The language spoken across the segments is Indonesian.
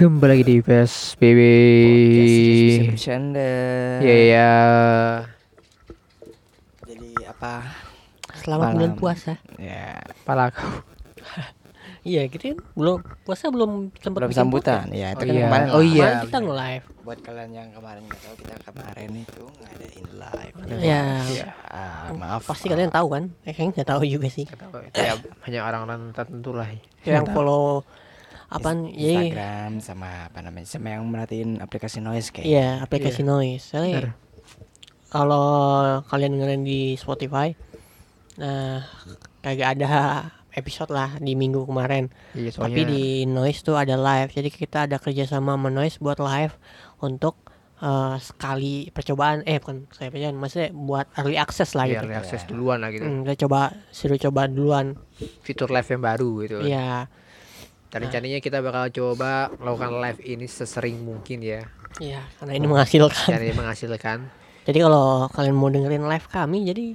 Kembali lagi di PSBB. Bercanda. Iya iya. Jadi apa? Selamat Malam. bulan puasa. Ya, Pala kau. Iya, kita kan belum puasa belum sempat belum bikin sambutan. Ya, itu Oh kan iya. kemarin. Oh live. iya. Kemarin kita nge-live. Buat kalian yang kemarin nggak tahu kita kemarin itu ngadain live. Ya. Iya. Ah, maaf. Pasti kalian tahu kan? Eh, kayaknya nggak tahu juga sih. Nggak ya hanya orang-orang tertentu lah. yang follow apaan? Ins- Jadi Instagram sama apa namanya? Sama yang merhatiin aplikasi noise kayak. iya, aplikasi noise. Soalnya kalau kalian dengerin di Spotify nah kagak ada episode lah di minggu kemarin. Iya, Tapi di Noise tuh ada live. Jadi kita ada kerjasama sama Noise buat live untuk eh, sekali percobaan eh bukan saya percobaan maksudnya buat early access lah biar gitu. akses duluan lah gitu. Hmm, kita coba suruh coba duluan. Fitur live yang baru gitu. Iya, Dan rencananya kita bakal coba melakukan live ini sesering mungkin ya. iya karena ini menghasilkan. Dan ini menghasilkan Jadi kalau kalian mau dengerin live kami jadi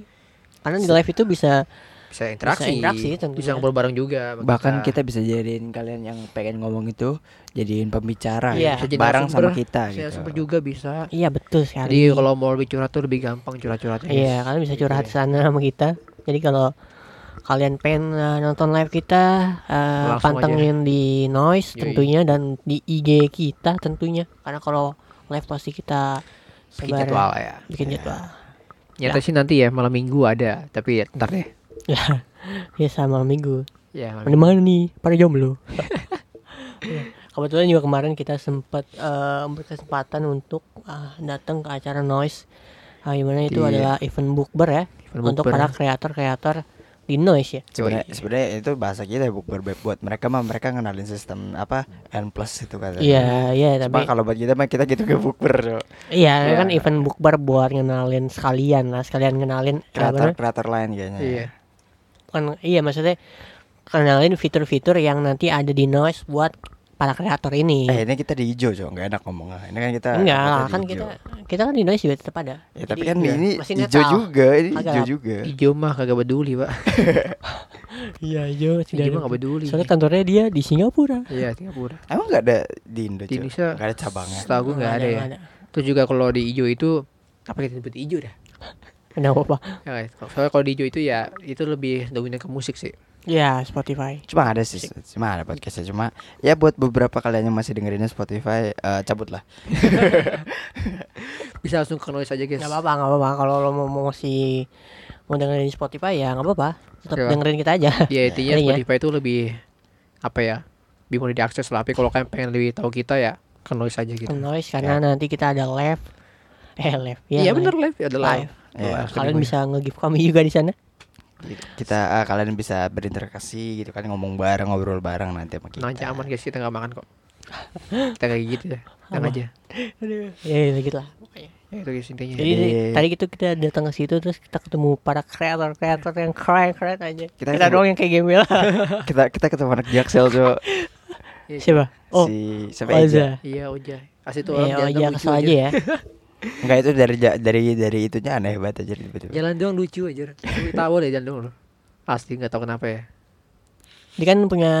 karena di live itu bisa bisa interaksi, interaksi, tentunya. bisa ngobrol bareng juga. Bahkan kita bisa jadiin kalian yang pengen ngomong itu jadiin pembicara Iya. ya. Bisa jadi bareng sama kita Bisa gitu. juga bisa. iya betul sekali. Jadi kalau mau lebih curhat tuh lebih gampang curhat-curhatnya. Iya, kalian bisa curhat sana sama kita. Jadi kalau kalian pengen uh, nonton live kita, uh, Langsung pantengin di Noise Yoi. tentunya dan di IG kita tentunya. Karena kalau live pasti kita Bikin sebar- jadwal ya. bikin jadwal. Nyata sih nanti ya malam minggu ada, tapi ya ntar deh. Ya, ya sama minggu. Ya, malam Mana nih para jomblo. Ya, Kebetulan juga kemarin kita sempat eh, berkesempatan untuk ah, datang ke acara Noise. Ah, gimana itu Iya. adalah event bookber ya Event untuk bukber. para kreator-kreator di Noise ya. Sebenarnya sebenarnya itu bahasa kita bukan buat mereka mah mereka ngenalin sistem apa N plus itu kan. Iya, iya Cuma tapi kalau buat kita mah kita gitu ke bukber iya Iya. kan event bookber buat ngenalin sekalian lah, sekalian ngenalin kreator kreator lain kayaknya. Iya. Kan iya maksudnya kenalin fitur-fitur yang nanti ada di Noise buat para kreator ini. Eh ini kita di hijau Cok, nggak enak ngomongnya. Ini kan kita Enggak kan hijau. kita kita kan di Noise juga tetap ada. Ya tapi kan iya, ini masih hijau juga, ini Agak hijau juga. Ijo mah kagak peduli, Pak. Iya, iya, Ijo mah kagak peduli. Soalnya kantornya dia di Singapura. Iya, Singapura. Emang nggak ada di Indo Di? Indonesia Nggak ada cabangnya. Setahu gue nggak ada ya. Terus juga kalau di ijo itu apa kita sebut ijo dah? Kenapa, Pak? Ya, soalnya kalau di ijo itu ya itu lebih dominan ke musik sih. Ya, Spotify. Cuma ada sih, cuma ada podcastnya cuma ya buat beberapa kalian yang masih dengerinnya Spotify eh, cabut lah. Bisa langsung ke noise aja guys. Enggak apa-apa, enggak apa-apa. Kalau lo mau, mau masih mau dengerin di Spotify ya enggak apa-apa. Tetap Iya. dengerin kita aja. Ya intinya Intinya. Spotify itu lebih apa ya? Lebih mudah diakses lah. Tapi kalau kalian pengen lebih tahu kita ya ke noise aja gitu. Ke Noise karena nanti kita ada live. Eh, live. Ya, Iya live. bener live ada live. Live. Iya. Wah, Kalian bisa nge-give kami juga di sana. Kita eh, kalian bisa berinteraksi gitu kan ngomong bareng ngobrol bareng nanti sama kita. Nanti aman guys kita nggak makan kok. kita kayak gitu ya. Tenang aja. Aduh. Ya, ya gitu lah. Ya itu guys intinya. Jadi Jadi- tadi itu kita datang ke situ terus kita ketemu para kreator-kreator yang keren-keren aja. Kita Kita, ketemu- doang yang kayak gembel. kita kita ketemu anak Jaksel. Iya, Siapa? Oh, si? Oza. Iya Oja. Asli tuh orang Iya, Oja kesel aja ya. Enggak itu dari dari dari itunya aneh banget aja tiba-tiba. Jalan doang lucu aja. Lu tahu deh jalan doang lu. Pasti nggak tahu kenapa ya. Dia kan punya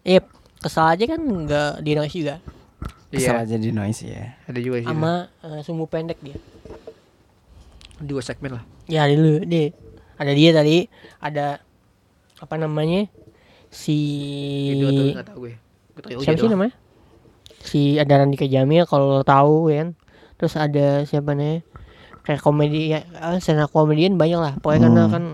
Iya, kesel aja kan nggak di noise juga. Iya. aja di noise ya. Ada juga sih. Sama eh, sumbu pendek dia. dua segmen lah. Ya dulu dia ada dia tadi ada apa namanya si Itu tuh nggak tahu gue. Gue tahu Oja siapa sih namanya si ada Randika Jamil kalau tahu ya kan terus ada siapa nih kayak komedi ya eh, stand up komedian banyak lah pokoknya karena Hmm. kan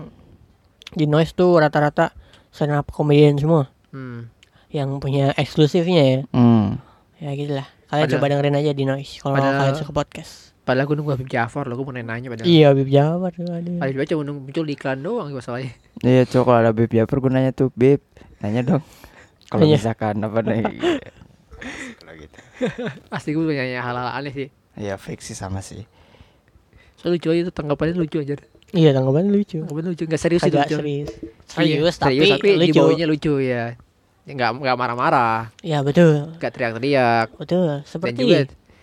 di noise tuh rata-rata stand up komedian semua Hmm. yang punya eksklusifnya ya Hmm. ya gitu lah kalian Padahal- coba dengerin aja di noise kalau kalian suka podcast Padahal gue nunggu Habib Jafar loh, gue mau nanya padahal. iya Bib Jawa tuh ada Habib Jafar cuma nunggu muncul di iklan doang masalahnya. Iya Cok kalau ada Beb Japer gue nanya tuh Beb Nanya dong Kalau Nanya. misalkan apa nih Kalau gitu Pasti gue nanya hal-hal aneh sih. Ya fake sih sama sih. So lucu aja tuh tanggapannya lucu aja. iya tanggapan lucu. Tanggapannya lucu, nggak serius itu agak lucu. serius. Iya, serius tapi, tapi lucu. dibawanya lucu ya. Ya nggak nggak marah-marah, ya betul. Nggak teriak-teriak, betul dan seperti juga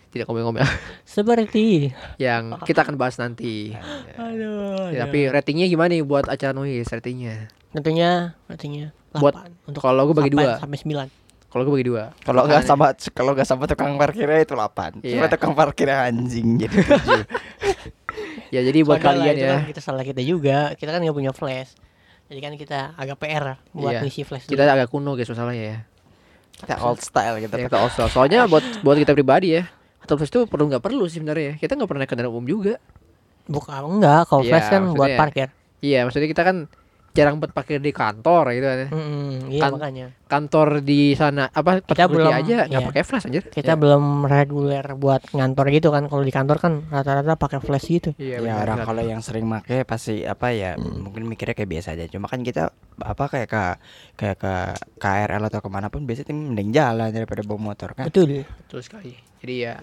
tidak ngomel-ngomel. Seperti. Yang kita akan bahas nanti. aduh, Ya, tapi ratingnya gimana nih buat acara noise ratingnya? tentunya tentunya Buat- 8 untuk Kalau gue bagi dua. sampai 9 Kalau gue bagi dua. Kalau nggak sama kalau nggak sama tukang parkirnya itu 8. Iya. Cuma tukang parkirnya anjing jadi 7. Ya jadi buat Padahal kalian ya. kan kita salah kita juga kita kan nggak punya flash jadi kan kita agak PR buat Iya. ngisi flash Kita dulu. agak kuno guys masalahnya ya. Kita old style gitu. Kita old style. Soalnya buat buat kita pribadi ya. Atau flash itu perlu nggak perlu sih sebenarnya ya. Kita nggak pernah kendaraan umum juga. bukan enggak kalau Iya, flash kan buat parkir Iya, maksudnya kita kan jarang buat parkir di kantor gitu kan. Mm-mm, iya Kan- makanya Kantor di sana apa Kita belum- aja nggak iya. pakai flash anjir. kita Ya. belum reguler buat ngantor gitu kan kalau di kantor kan rata-rata pakai flash gitu Iya, ya orang kalau yang sering make pasti apa ya mungkin mikirnya kayak biasa aja cuma kan kita apa kayak ke kayak ke KRL atau ke mana pun biasanya tim mending jalan daripada bawa motor kan betul Betul sekali. Jadi ya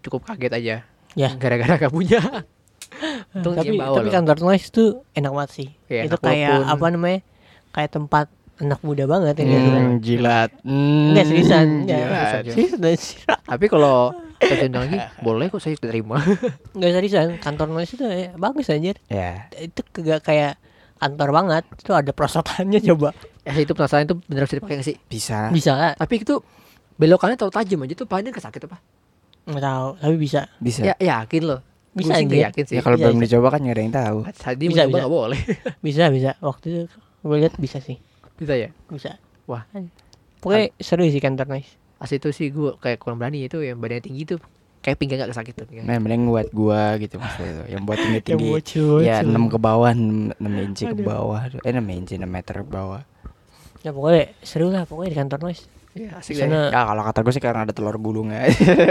cukup kaget aja. Ya. Gara-gara gak punya. Untung tapi tapi loh. kantor noise tuh enak banget sih. Iya, itu kayak walaupun- apa namanya kayak tempat anak muda banget ya gitu kan. hmm, jilat. Hmm, Enggak seriusan jilat. enggak seriusan. Sih Tapi kalau undang lagi boleh kok saya terima. enggak seriusan. Kantor noise itu ya, bagus anjir. Ya itu kagak kayak kantor banget. Itu ada perosotannya coba. Ya itu penasaran itu bener bisa dipakai gak sih? bisa. Bisa nggak Tapi itu belokannya terlalu tajam aja tuh paling kesakit apa? nggak tahu tapi bisa. Bisa. Ya yakin loh. Bisa, sih yakin sih. ya kalau Bisa, belum bisa. dicoba kan nggak ada yang tahu Tadi Bisa, bisa, nggak boleh. bisa bisa waktu itu gue lihat bisa sih bisa ya. bisa Wah. pokoknya seru sih kantor noise Asli itu sih gue kayak kurang berani itu yang badannya tinggi tuh kayak pinggang gak kesakit tuh. pinggang. nah mending buat gua gitu maksudnya itu yang buat tinggi tinggi ya. 6 ke bawah 6, inci ke bawah eh 6 inci 6 meter ke bawah ya pokoknya seru lah pokoknya di kantor noise Iya, di asik deh. sana ya kalau kata gue sih karena ada telur gulungnya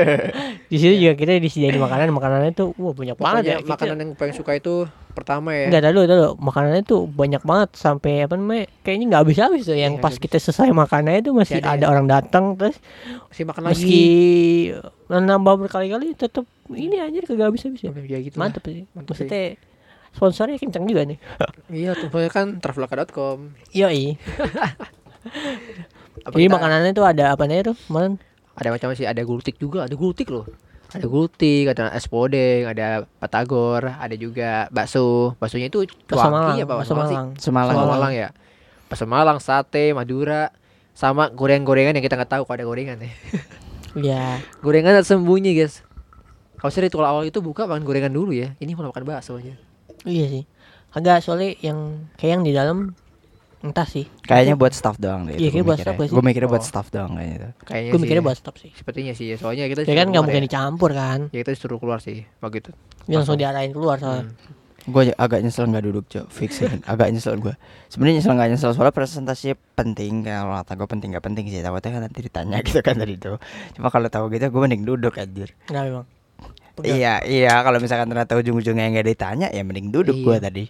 di situ juga kita disediain makanan makanannya tuh wah banyak banget ya Pokoknya Kita- makanan yang paling suka itu pertama ya. Enggak dulu dulu makanannya tuh banyak banget sampai apa namanya kayaknya nggak habis habis tuh yang Iya, pas nggak kita selesai makanannya itu masih Masih ada ya? orang datang terus Masih makan meski lagi. nambah berkali-kali tetap ini anjir kagak habis habis ya Ya gitu lah. mantep sih Mantep sih. maksudnya sponsornya kencang juga nih Iya, tuh kan traveloka.com. yoi Apa jadi kita- makanannya tuh ada apa nih tuh kemarin ada macam sih, ada gultik juga, ada gultik loh. Ada gultik, ada es podeng, ada patagor, ada juga bakso. Baksonya itu bakso cuanki Malang apa bakso Malang sih? Malang semalam Bakso Malang. Malang ya. Bakso Malang, sate, Madura, sama goreng-gorengan yang kita nggak tahu kalau ada gorengan ya. ya gorengan sembunyi guys. Kalau sih ritual awal itu buka makan gorengan dulu ya. Ini mau makan bakso aja. iya sih agak soalnya yang kayak yang di dalam entah sih kayaknya buat staff doang deh Iya, kayak buat staff gue mikirnya buat Oh. staff doang kayaknya tuh Kayaknya gue mikirnya ya. buat stop sih Sepertinya sih ya. Soalnya kita ya kan nggak mungkin ya. dicampur kan Ya kita disuruh keluar sih begitu. Dia langsung Langsung. diarahin keluar soalnya Hmm. gue agak nyesel nggak duduk cok fix ini. agak nyesel gue sebenarnya nyesel nggak nyesel soalnya presentasinya penting kalau kata gue penting nggak penting sih takutnya kan nanti ditanya gitu kan tadi tuh cuma kalau tahu gitu gue mending duduk anjir Nah memang Pegang. iya iya kalau misalkan ternyata ujung-ujungnya nggak ditanya ya mending duduk gue Iya. tadi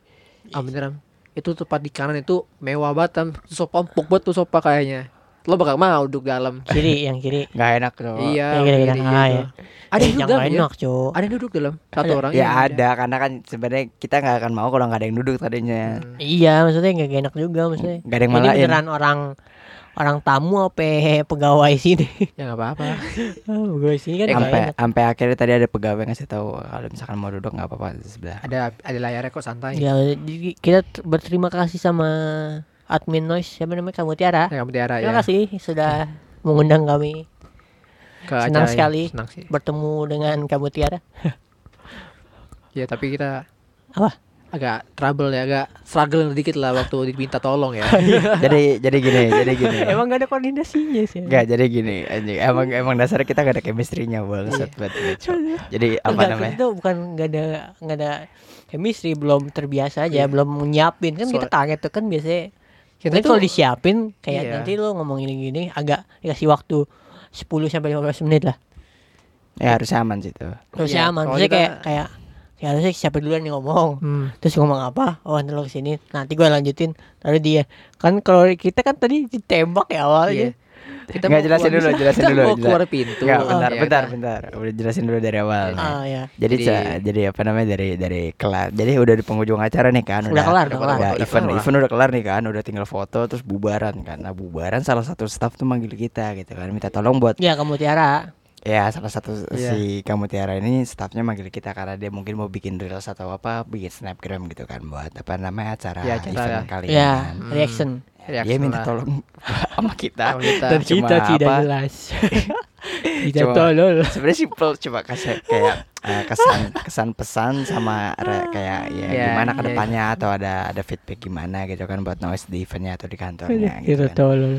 Ah beneran Itu tempat di kanan itu mewah banget. Itu sofa empuk banget tuh sofa kayaknya. Lo bakal mau duduk dalam. Kiri yang kiri. Nggak enak cok Iya Yang kira-kira, kiri ah, itu. ya. Ada Eh, yang duduk yang dalam ya? enak cok Ada yang duduk dalam? Satu Ada. orang? Ya yang ada. karena kan sebenarnya kita nggak akan mau kalau nggak ada yang duduk tadinya. Hmm. iya maksudnya nggak enak juga maksudnya. Nggak ada yang malain beneran orang orang tamu apa pegawai sini? Ya nggak apa-apa. Ah, pegawai sini kan sampai enak. sampai akhirnya tadi ada pegawai ngasih tahu kalau misalkan mau duduk nggak apa-apa sebelah. Ada ada layarnya kok santai. Ya jadi kita berterima kasih sama admin noise. Siapa namanya? Kamu Tiara Ya kamu tiara terima ya. kasih sudah mengundang kami. Ke Senang sekali. Senang sih. bertemu dengan kamu Tiara Ya tapi kita Apa? Agak trouble ya Agak struggle dikit lah Waktu diminta tolong ya jadi jadi gini jadi gini emang gak ada koordinasinya sih Enggak jadi gini anjing emang emang dasarnya kita gak ada chemistry-nya bangsat banget lucu. Jadi apa Enggak, namanya? itu bukan nggak ada nggak ada chemistry belum terbiasa aja Iya. belum nyiapin kan kita Soal- kaget tuh kan biasanya Kita kalau disiapin kayak Iya. nanti lo ngomong gini-gini agak dikasih waktu 10 sampai 15 menit lah. Ya harus aman sih tuh. Terus Iya, aman. Maksudnya kayak kita- kayak ya harusnya siapa duluan nih ngomong. hmm. Terus ngomong apa? Oh, nanti lo ke sini. Nanti gue lanjutin. Lalu dia kan kalau kita kan tadi ditembak ya awalnya. Iya. Kita Nggak, jelasin dulu, jelasin kita dulu, mau keluar pintu Enggak, Oh, bentar, ya bentar, kan? bentar. Udah jelasin dulu dari awal. nih. Ah ya. Jadi Jadi- jadi, jadi apa namanya dari dari kelas. Jadi udah di penghujung acara nih kan. Udah kelar, udah kelar. Udah Udah event kelar. event udah kelar nih kan. Udah tinggal foto terus bubaran kan. Nah bubaran salah satu staff tuh manggil kita gitu kan. Minta tolong buat Ya kamu Tiara. Ya salah satu Iya. si kamu Tiara ini staffnya manggil kita karena dia mungkin mau bikin reels atau apa bikin snapgram gitu kan buat apa namanya acara, Ya, acara event ya. kali ya kan. Hmm. reaction dia Reaction minta lah. tolong sama kita Sama kita. dan Cuma kita tidak apa? jelas tolol sebenarnya simple coba kasih kayak eh, kesan kesan pesan sama re- kayak ya Ya, gimana iya, ke depannya atau ada ada feedback gimana gitu kan buat noise di eventnya atau di kantornya gitu kita kan. tolol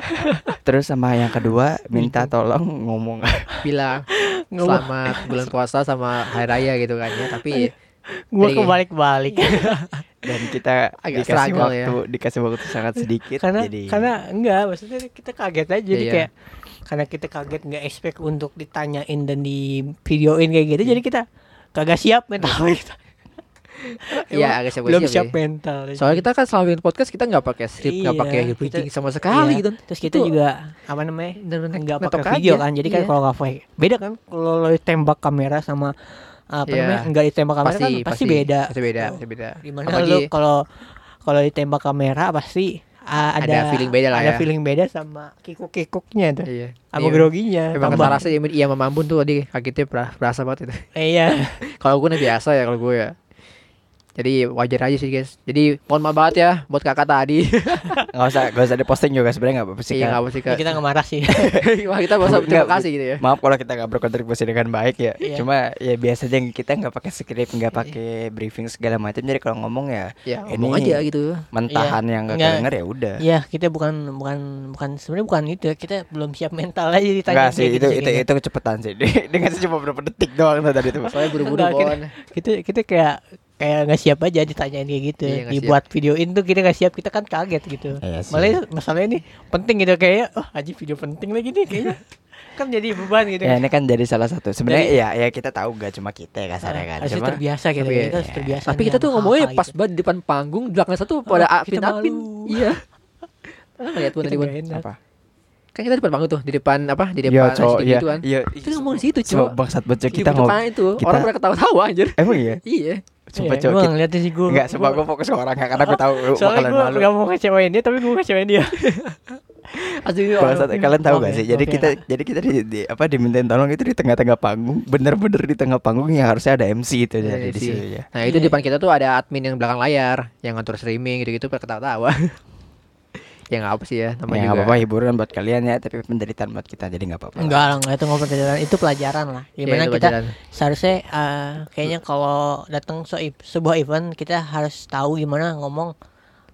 terus sama yang kedua minta tolong ngomong bilang Ngomong. selamat bulan puasa sama hari raya gitu kan ya tapi gua Jadi- kebalik-balik dan kita Agak dikasih struggle ya. waktu dikasih waktu sangat sedikit karena jadi karena enggak maksudnya kita kaget aja jadi Iya. kayak karena kita kaget nggak expect untuk ditanyain dan di videoin kayak gitu jadi kita kagak siap mental kita Iya, agak siap belum siap siap sih. mental soalnya kita kan selama bikin podcast kita nggak pakai script nggak Iya, pakai bridging sama sekali Iya. gitu terus kita Itu juga apa namanya bener-bener nggak pakai video aja. kan jadi kan Iya. kalau nggak beda kan kalau lo tembak kamera sama apa Iya. namanya nggak ditembak kamera pasti, kan pasti, beda pasti beda pasti beda di mana Apalagi- lo kalau kalau ditembak kamera pasti uh, ada, Ada feeling beda lah ada ya. feeling beda sama kikuk-kikuknya tuh iya sama Iya. groginya Emang kata rasa iya iya sama Mambun tuh tadi kagetnya ber- berasa banget itu. Iya kalau gue nih biasa ya kalau gue ya. Jadi wajar aja sih guys. Jadi mohon maaf banget ya buat kakak tadi. nggak usah nggak usah diposting juga sebenarnya nggak apa-apa sih Iya nggak apa sih Ya, kak. kita nggak marah sih Wah kita bahasa terima Nggak, kasih gitu ya. maaf kalau kita nggak berkontribusi dengan baik ya Iya. cuma ya biasanya kita nggak pakai script nggak pakai briefing segala macam jadi kalau ngomong ya Ya Ini- ngomong aja gitu. mentahan yang nggak Nggak. kedenger ya udah Iya kita bukan bukan bukan sebenarnya bukan itu kita belum siap mental aja ditanya Enggak sih kayak itu gitu, itu itu kecepatan sih dengan cuma beberapa detik doang tuh tadi itu Soalnya buru-buru kita kita kayak kayak nggak siap aja ditanyain kayak gitu Iya, dibuat videoin tuh kita nggak siap kita kan kaget gitu Iya malah masalahnya ini penting gitu kayak oh aja video penting lagi nih kayaknya kan jadi beban gitu ya ini kan jadi salah satu sebenarnya ya ya kita tahu gak cuma kita kasarnya kan harusnya cuma terbiasa gitu tapi- kita harus terbiasa Tapi kita tuh ngomongnya pas gitu. banget di depan panggung, belakang satu pada Oh, apin kita apin. Iya. Ah, Lihat tuh Kita tadi apa Kan kita di depan panggung tuh, di depan apa? Di depan cowok SDG iya gitu kan. iya Kita ngomong di situ, coba cowok. bangsat bocah kita ngomong itu, kita- orang pada ketawa-tawa anjir. emang iya Iya. Coba Iya, coba gua kita ngeliatin sih gua Enggak, sebab gua- gue fokus ke orangnya karena gue tahu lu soalnya bakalan gue malu. gak mau ngecewain dia tapi gue ngecewain dia Asli orang. kalian tahu gak sih? Jadi kita jadi kita di, di- apa dimintain tolong itu di tengah-tengah panggung, bener-bener di tengah panggung yang harusnya ada MC itu Iya, jadi di sih. situ ya. Nah itu di depan kita tuh ada admin yang belakang layar yang ngatur streaming gitu-gitu pada ketawa-tawa. ya nggak apa sih ya Ya namanya nggak juga. apa-apa hiburan buat kalian ya, tapi penderitaan buat kita jadi nggak apa-apa. enggak lah enggak itu ngobrol pelajaran itu pelajaran lah Iya, gimana itu kita pelajaran. seharusnya eh, kayaknya kalau datang se sebuah event kita harus tahu gimana ngomong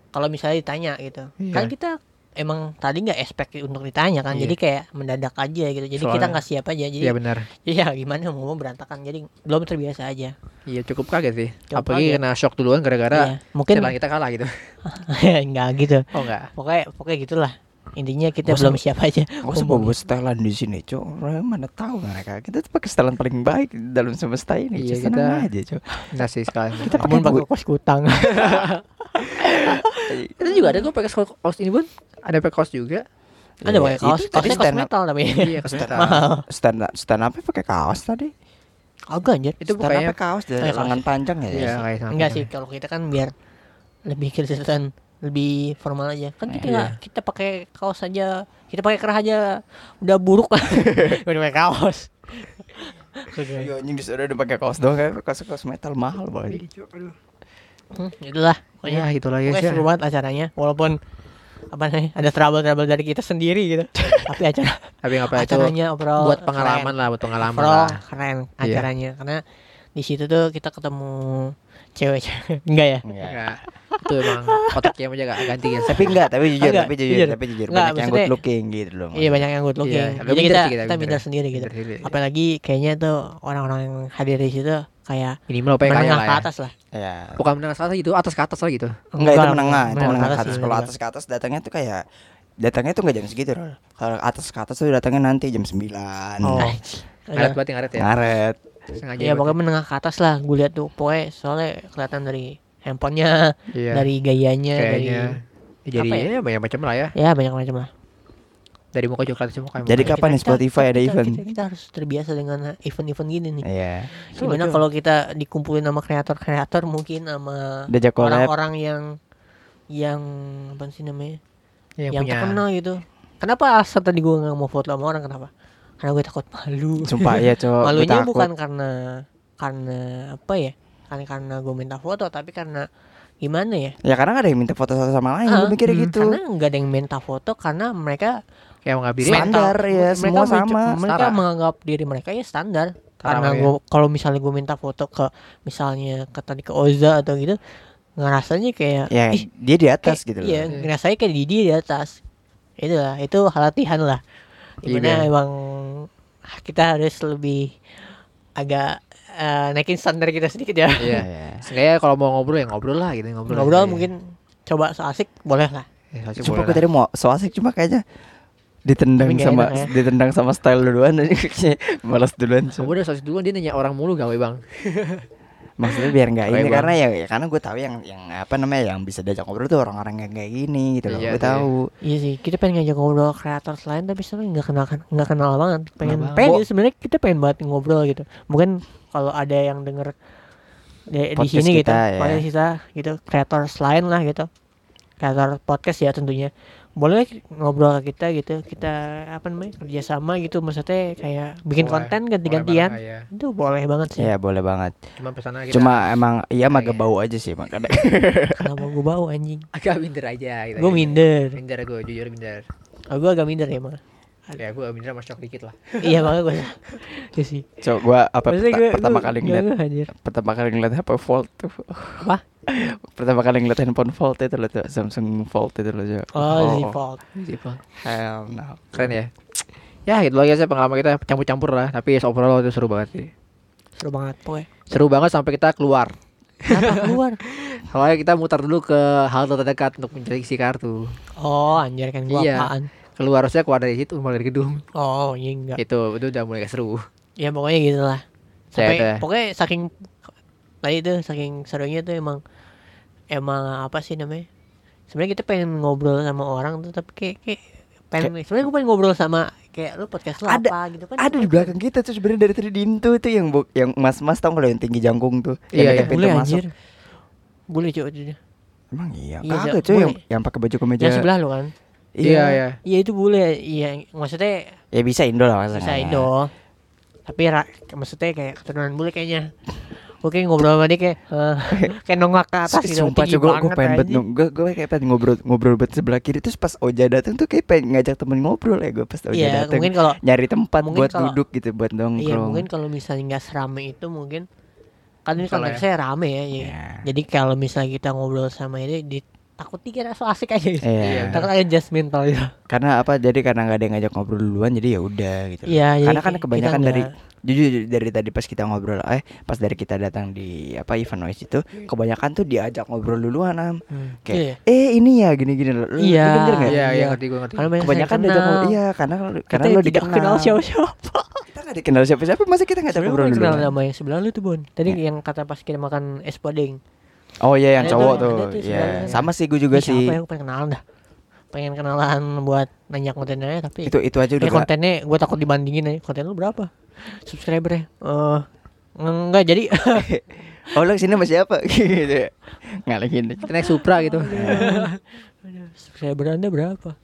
kalau misalnya ditanya gitu Iya. kan kita emang tadi nggak expect untuk ditanya kan Iya. jadi kayak mendadak aja gitu jadi kita Soalnya- nggak siap aja jadi Iya benar. ya gimana ngomong berantakan jadi belum terbiasa aja Iya cukup kaget sih. Cukup Apalagi kaget. kena shock duluan gara-gara Iya. mungkin kita kalah gitu. nggak gitu Oh enggak. pokoknya pokoknya gitulah intinya kita usah- belum siap aja usah ngomongnya. bawa setelan di sini, cok. Orang mana tahu mereka. Kita tuh pakai setelan paling baik dalam semesta ini. Iya, Cok. Kita- aja, cok. Enggak sih sekali. Kita pakai pakai kos kutang Itu juga ada gue pakai kaos ini pun. Ada pakai kaos juga. ada pakai kaos tadi kaosnya kaos stand metal tapi iya stand up stand up pakai kaos tadi. agak anjir Itu stand bukannya kaos dari lengan panjang ya. Iya enggak sih kalau kita kan biar lebih kelihatan lebih formal aja kan kita Iya. nggak kita pakai kaos aja kita pakai kerah aja udah buruk kan udah pakai kaos Iya, anjing disuruh udah pakai kaos doang kayak kaos kaos metal mahal banget. hmm, itulah Ya pokoknya itulah ya pokoknya sih. seru banget acaranya walaupun apa nih ada trouble trouble dari kita sendiri gitu tapi acara Tapi apa itu acaranya overall buat pengalaman keren. lah, buat pengalaman overall lah. keren Iya. acaranya karena di situ tuh kita ketemu cewek-cewek enggak ya Enggak. Itu emang otaknya aja gak ganti ya. Tapi enggak, tapi jujur, Enggak, tapi jujur, jujur. tapi jujur Enggak, banyak yang good looking gitu loh. iya banyak yang good looking Iya, jadi kita sih kita, kita minder. sendiri gitu Minder sendiri. apalagi kayaknya tuh orang-orang yang hadir di situ kayak Minimal pengen kaya menengah ke ya. atas lah Ya. Bukan menengah ke atas gitu, atas ke atas lah gitu. Enggak itu menengah, itu menengah ke atas. Kalau atas ke atas datangnya tuh kayak datangnya tuh enggak jam segitu. Kalau atas ke atas tuh datangnya nanti jam 9. Oh. Ngaret berarti ngaret ya. Ngaret. Sengaja. ya pokoknya menengah ke atas lah gue lihat tuh pokoknya soalnya kelihatan dari handphonenya Iya. dari gayanya kayaknya. dari Jadi apa ya? ya banyak macam lah ya. ya banyak macam lah Dari muka juga kelihatan muka. Jadi kapan nih Spotify ada kita, event? kita, kita harus terbiasa dengan event-event gini nih Iya. gimana kalau kita dikumpulin sama kreator-kreator mungkin sama orang-orang yang yang apa sih namanya yang, yang, punya terkenal gitu kenapa alasan tadi gue nggak mau foto sama orang kenapa karena gue takut malu Sumpah ya cowok malunya takut. bukan karena karena apa ya karena karena gue minta foto tapi karena gimana ya Ya karena gak ada yang minta foto satu sama lain Ah, Gue mikirnya hmm, gitu karena nggak ada yang minta foto karena mereka Kayak mengambil Standar. Standar, ya, mereka semua sama. mereka Setara. menganggap diri mereka ya standar karena ya. gue kalau misalnya gue minta foto ke misalnya ke tadi ke Oza atau gitu ngerasanya kayak Ya ih, dia di atas kayak- gitu loh iya ngerasanya kayak di dia di atas itu lah itu hal latihan lah Iya, di mana Ben. emang kita harus lebih agak eh, naikin standar kita sedikit ya Iya. Iya. Kayak kalau mau ngobrol ya ngobrol lah gitu ngobrol. ngobrol Iya. mungkin coba so asik boleh lah Ya, asik gue lah. tadi mau so asik cuma kayaknya ditendang sama enak ya. ditendang sama style duluan aja kayaknya malas duluan Kamu Cok. udah sosis duluan dia nanya orang mulu gawe bang. maksudnya biar nggak ini karena ya, ya karena gue tahu yang yang apa namanya yang bisa diajak ngobrol tuh orang-orang yang kayak gini gitu loh Iya gue tahu Iya sih, kita pengen ngajak ngobrol kreator lain tapi sebenarnya nggak kenal nggak kenal banget. Pengen pengen gitu, sebenarnya kita pengen banget ngobrol gitu. Mungkin kalau ada yang denger di, di sini gitu, kita, ya. podcast kita gitu, kreator lain lah gitu. Kreator podcast ya tentunya. Boleh ngobrol ke kita gitu, kita apa namanya kerjasama gitu, maksudnya kayak bikin Boleh. konten ganti-gantian. banget, iya. Itu boleh banget sih. ya boleh banget Cuma pesannya kita cuma emang iya mah Iya. bau aja sih makanya Kenapa gue bau anjing? agak minder aja gitu. Gue minder. Minder gue jujur minder. Oh, gue agak minder ya mah. Ya gue minder sama shock dikit lah. iya makanya gue. Iya sih. cok gue apa peta- gue- pertama gue- kali gue ngeliat pertama kali ngeliat HP Fold tuh Apa? pertama kali ngeliat handphone Fold itu loh tuh Samsung Fold itu loh Cok. Oh, default. Sih, Bang. hell no Keren ya. Ya gitu lagi sih pengalaman kita campur-campur lah. Tapi overall itu seru banget sih. Seru banget pokoknya. Seru banget sampai kita keluar. Kenapa keluar? Soalnya kita mutar dulu ke halte terdekat untuk mencari isi kartu. Oh, anjir kan gua Iya. apaan? Keluar harusnya keluar dari situ, mulai dari gedung. Oh, iya enggak. Itu itu udah mulai seru. Ya pokoknya gitu lah. Saya Sampai tuh. pokoknya saking tadi tuh saking serunya tuh emang emang apa sih namanya? Sebenarnya kita pengen ngobrol sama orang tuh tapi kayak kayak pengen sebenarnya gue pengen ngobrol sama kayak lu podcast lu Ada- apa gitu kan. ada di belakang kita tuh sebenarnya dari tadi Dintu tuh yang bu- yang mas-mas tau kalau yang tinggi jangkung tuh Iya, yang iya. pintu boleh masuk. anjir. Boleh coba emang iya Iya, kagak cuy yang yang pakai baju kemeja Yang sebelah lu kan. Iya, iya. Iya itu boleh. Iya maksudnya ya bisa Indo lah maksudnya bisa Indo. Tapi ra, maksudnya kayak keturunan bule kayaknya. Oke ngobrol sama dia kayak eh, kayak nongak ke atas gitu. Sumpah cuy gue pengen banget anjing. gue gue kayak pengen ngobrol ngobrol bet sebelah kiri terus pas Oja datang tuh kayak pengen ngajak temen ngobrol ya gue pas Oja Iya, datang mungkin kalau nyari tempat buat kalau- duduk gitu buat nongkrong iya mungkin kalau misalnya nggak serame itu mungkin kan ini ya. konteksnya rame ya, iya. Iya. Jadi kalau misalnya kita ngobrol sama ini di takut dikira so asik aja gitu. Iya. Takut aja judgmental gitu. karena apa jadi karena nggak ada yang ngajak ngobrol duluan jadi ya udah gitu. Iya, jadi karena kan kebanyakan dari nggak- jujur jujur, dari tadi pas kita ngobrol eh pas dari kita datang di apa event noise itu kebanyakan tuh diajak ngobrol duluan am Hmm, kayak iya. eh ini ya gini gini lo lu, Iya. lu denger nggak Iya, iya Iya. ngerti gue ngerti. Kebanyakan diajak ngobrol iya karena karena lo tidak kenal siapa-siapa. kita nggak dikenal siapa siapa masa kita Sebenarnya ngobrol gue kenal duluan sama yang sebelah lu tuh Bon. Tadi yang kata pas kita makan es podeng. Oh iya yang Ada cowok tuh, iya. sebenarnya. sama sih gue juga Ih, sih. Siapa yang pengen kenalan dah? Pengen kenalan buat nanya kontennya tapi itu itu aja udah nggak- kontennya gue takut dibandingin aja konten lu berapa? Subscribernya? Eh enggak jadi oh lo ke sini sama siapa? Gitu ngalahin Kita naik Supra gitu. subscriber anda berapa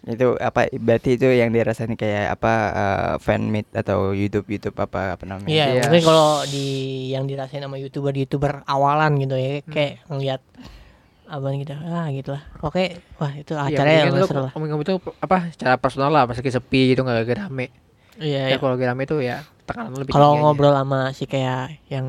itu apa berarti itu yang dirasain kayak apa eh, fan meet atau YouTube YouTube apa apa namanya iya Iya. mungkin kalau di yang dirasain sama youtuber youtuber awalan gitu ya kayak ngeliat abang gitu ah gitu lah oke wah itu Iya, acaranya mungkin yang lu seru lah itu apa secara personal lah pas lagi sepi gitu nggak lagi rame. iya Ya, iya. kalau lagi rame itu ya tekanan lebih kalau tinggi aja. ngobrol sama si kayak yang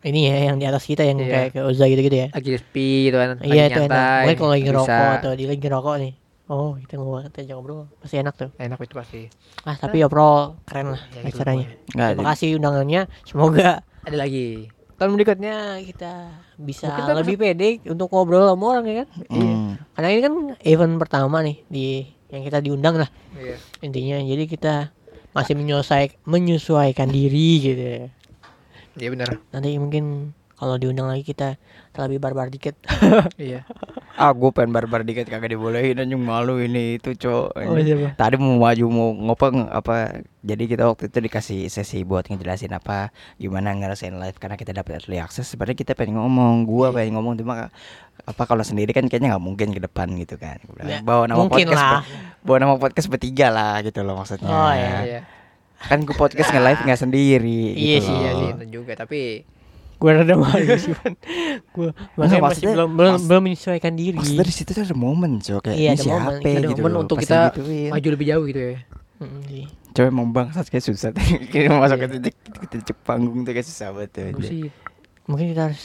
ini ya yang di atas kita yang Iya. kayak kayak Oza gitu gitu ya lagi sepi gitu kan. iya itu enak mungkin kalau lagi ngerokok atau dia lagi ngerokok nih oh kita ngobrol kita ngobrol pasti enak tuh enak itu pasti. ah tapi overall keren lah Ya, gitu acaranya terima kasih undangannya semoga Ada lagi. tahun berikutnya kita bisa Mungkin kita lebih pede untuk ngobrol sama orang ya kan Hmm. karena ini kan event pertama nih di yang kita diundang lah Iya. intinya jadi kita masih menyesuaikan menyesuaikan diri gitu ya. Iya benar. nanti mungkin kalau diundang lagi kita lebih barbar dikit Iya. ah gue pengen barbar dikit kagak dibolehin anjing malu ini itu cok oh siapa tadi mau maju mau ngopeng apa jadi kita waktu itu dikasih sesi buat ngejelasin apa gimana ngerasain live karena kita dapat early access sebenarnya kita pengen ngomong gua pengen ngomong cuma apa kalau sendiri kan kayaknya nggak mungkin ke depan gitu kan Ya, bawa nama mungkin podcast lah. bawa nama podcast bertiga lah gitu loh maksudnya Oh, iya. Iya. kan gue podcast nge live nggak sendiri Iya gitu sih, Iya sih itu juga tapi gue rada malu sih Pan gue makanya masih maksudnya- belum belum belum menyesuaikan diri Maksudnya di situ tuh ada momen cok kayak Iya, ini siapa momen. Gitu momen untuk pas kita digituin. maju lebih jauh gitu ya. Mm, sih. Coba emang bangsat kayak susah Kita masuk Iya. ke titik, ke titik panggung tuh kayak susah banget sih mungkin kita harus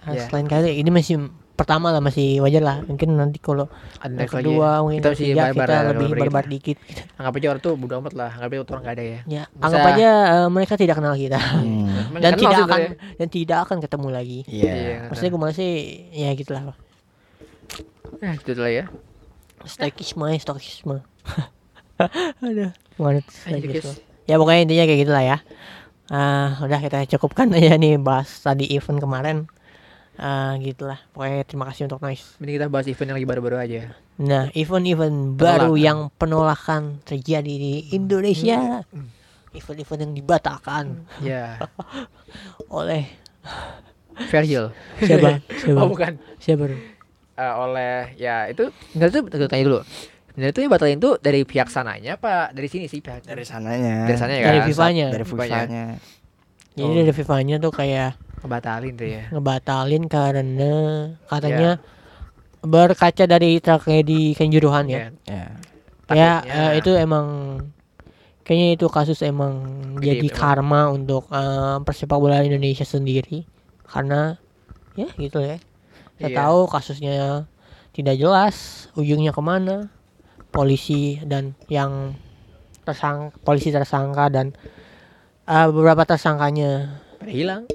harus Iya. lain kali ini masih pertama lah masih wajar lah mungkin nanti kalau ada yang next lagi. kedua ya. mungkin kita masih ketiga barbar kita ya, lebih barbar kita. dikit Anggap aja orang tuh bodo amat lah, anggap aja orang gak ada ya. ya Bisa- anggap aja eh, mereka tidak kenal kita Hmm. Dan kenal tidak akan sebenarnya. dan tidak akan ketemu lagi Iya maksudnya gue masih ya gitulah Ya, itu lah ya. Stoikisme, stoikisme. Aduh, mana. Ya pokoknya intinya kayak gitulah ya. Ah, udah kita cukupkan aja nih bahas tadi event kemarin. Ah, gitulah. Pokoknya terima kasih untuk Noise. Mending kita bahas event yang lagi baru-baru aja. Nah, event-event baru yang penolakan terjadi di Indonesia. Event-event yang dibatalkan Ya, oleh Virgil. siapa? siapa? Oh bukan. Siapa? Eh, oleh ya itu enggak tuh tunggu, tanya dulu. Bener itu yang batalin tuh dari pihak sananya apa dari sini sih pihak Dari sananya Dari sananya Dari kan? FIFA-nya. Dari FIFA-nya. Jadi Oh. dari FIFA-nya tuh kayak Ngebatalin tuh ya. ngebatalin karena katanya berkaca dari tragedi kanjuruhan ya. Ya Ya, Takutnya. eh, itu emang kayaknya itu kasus emang Gede jadi memang. karma untuk eh, persepak bola Indonesia sendiri karena ya gitu ya. Saya Iya. tahu kasusnya tidak jelas ujungnya ke mana polisi dan yang tersang polisi tersangka dan eh, beberapa tersangkanya hilang.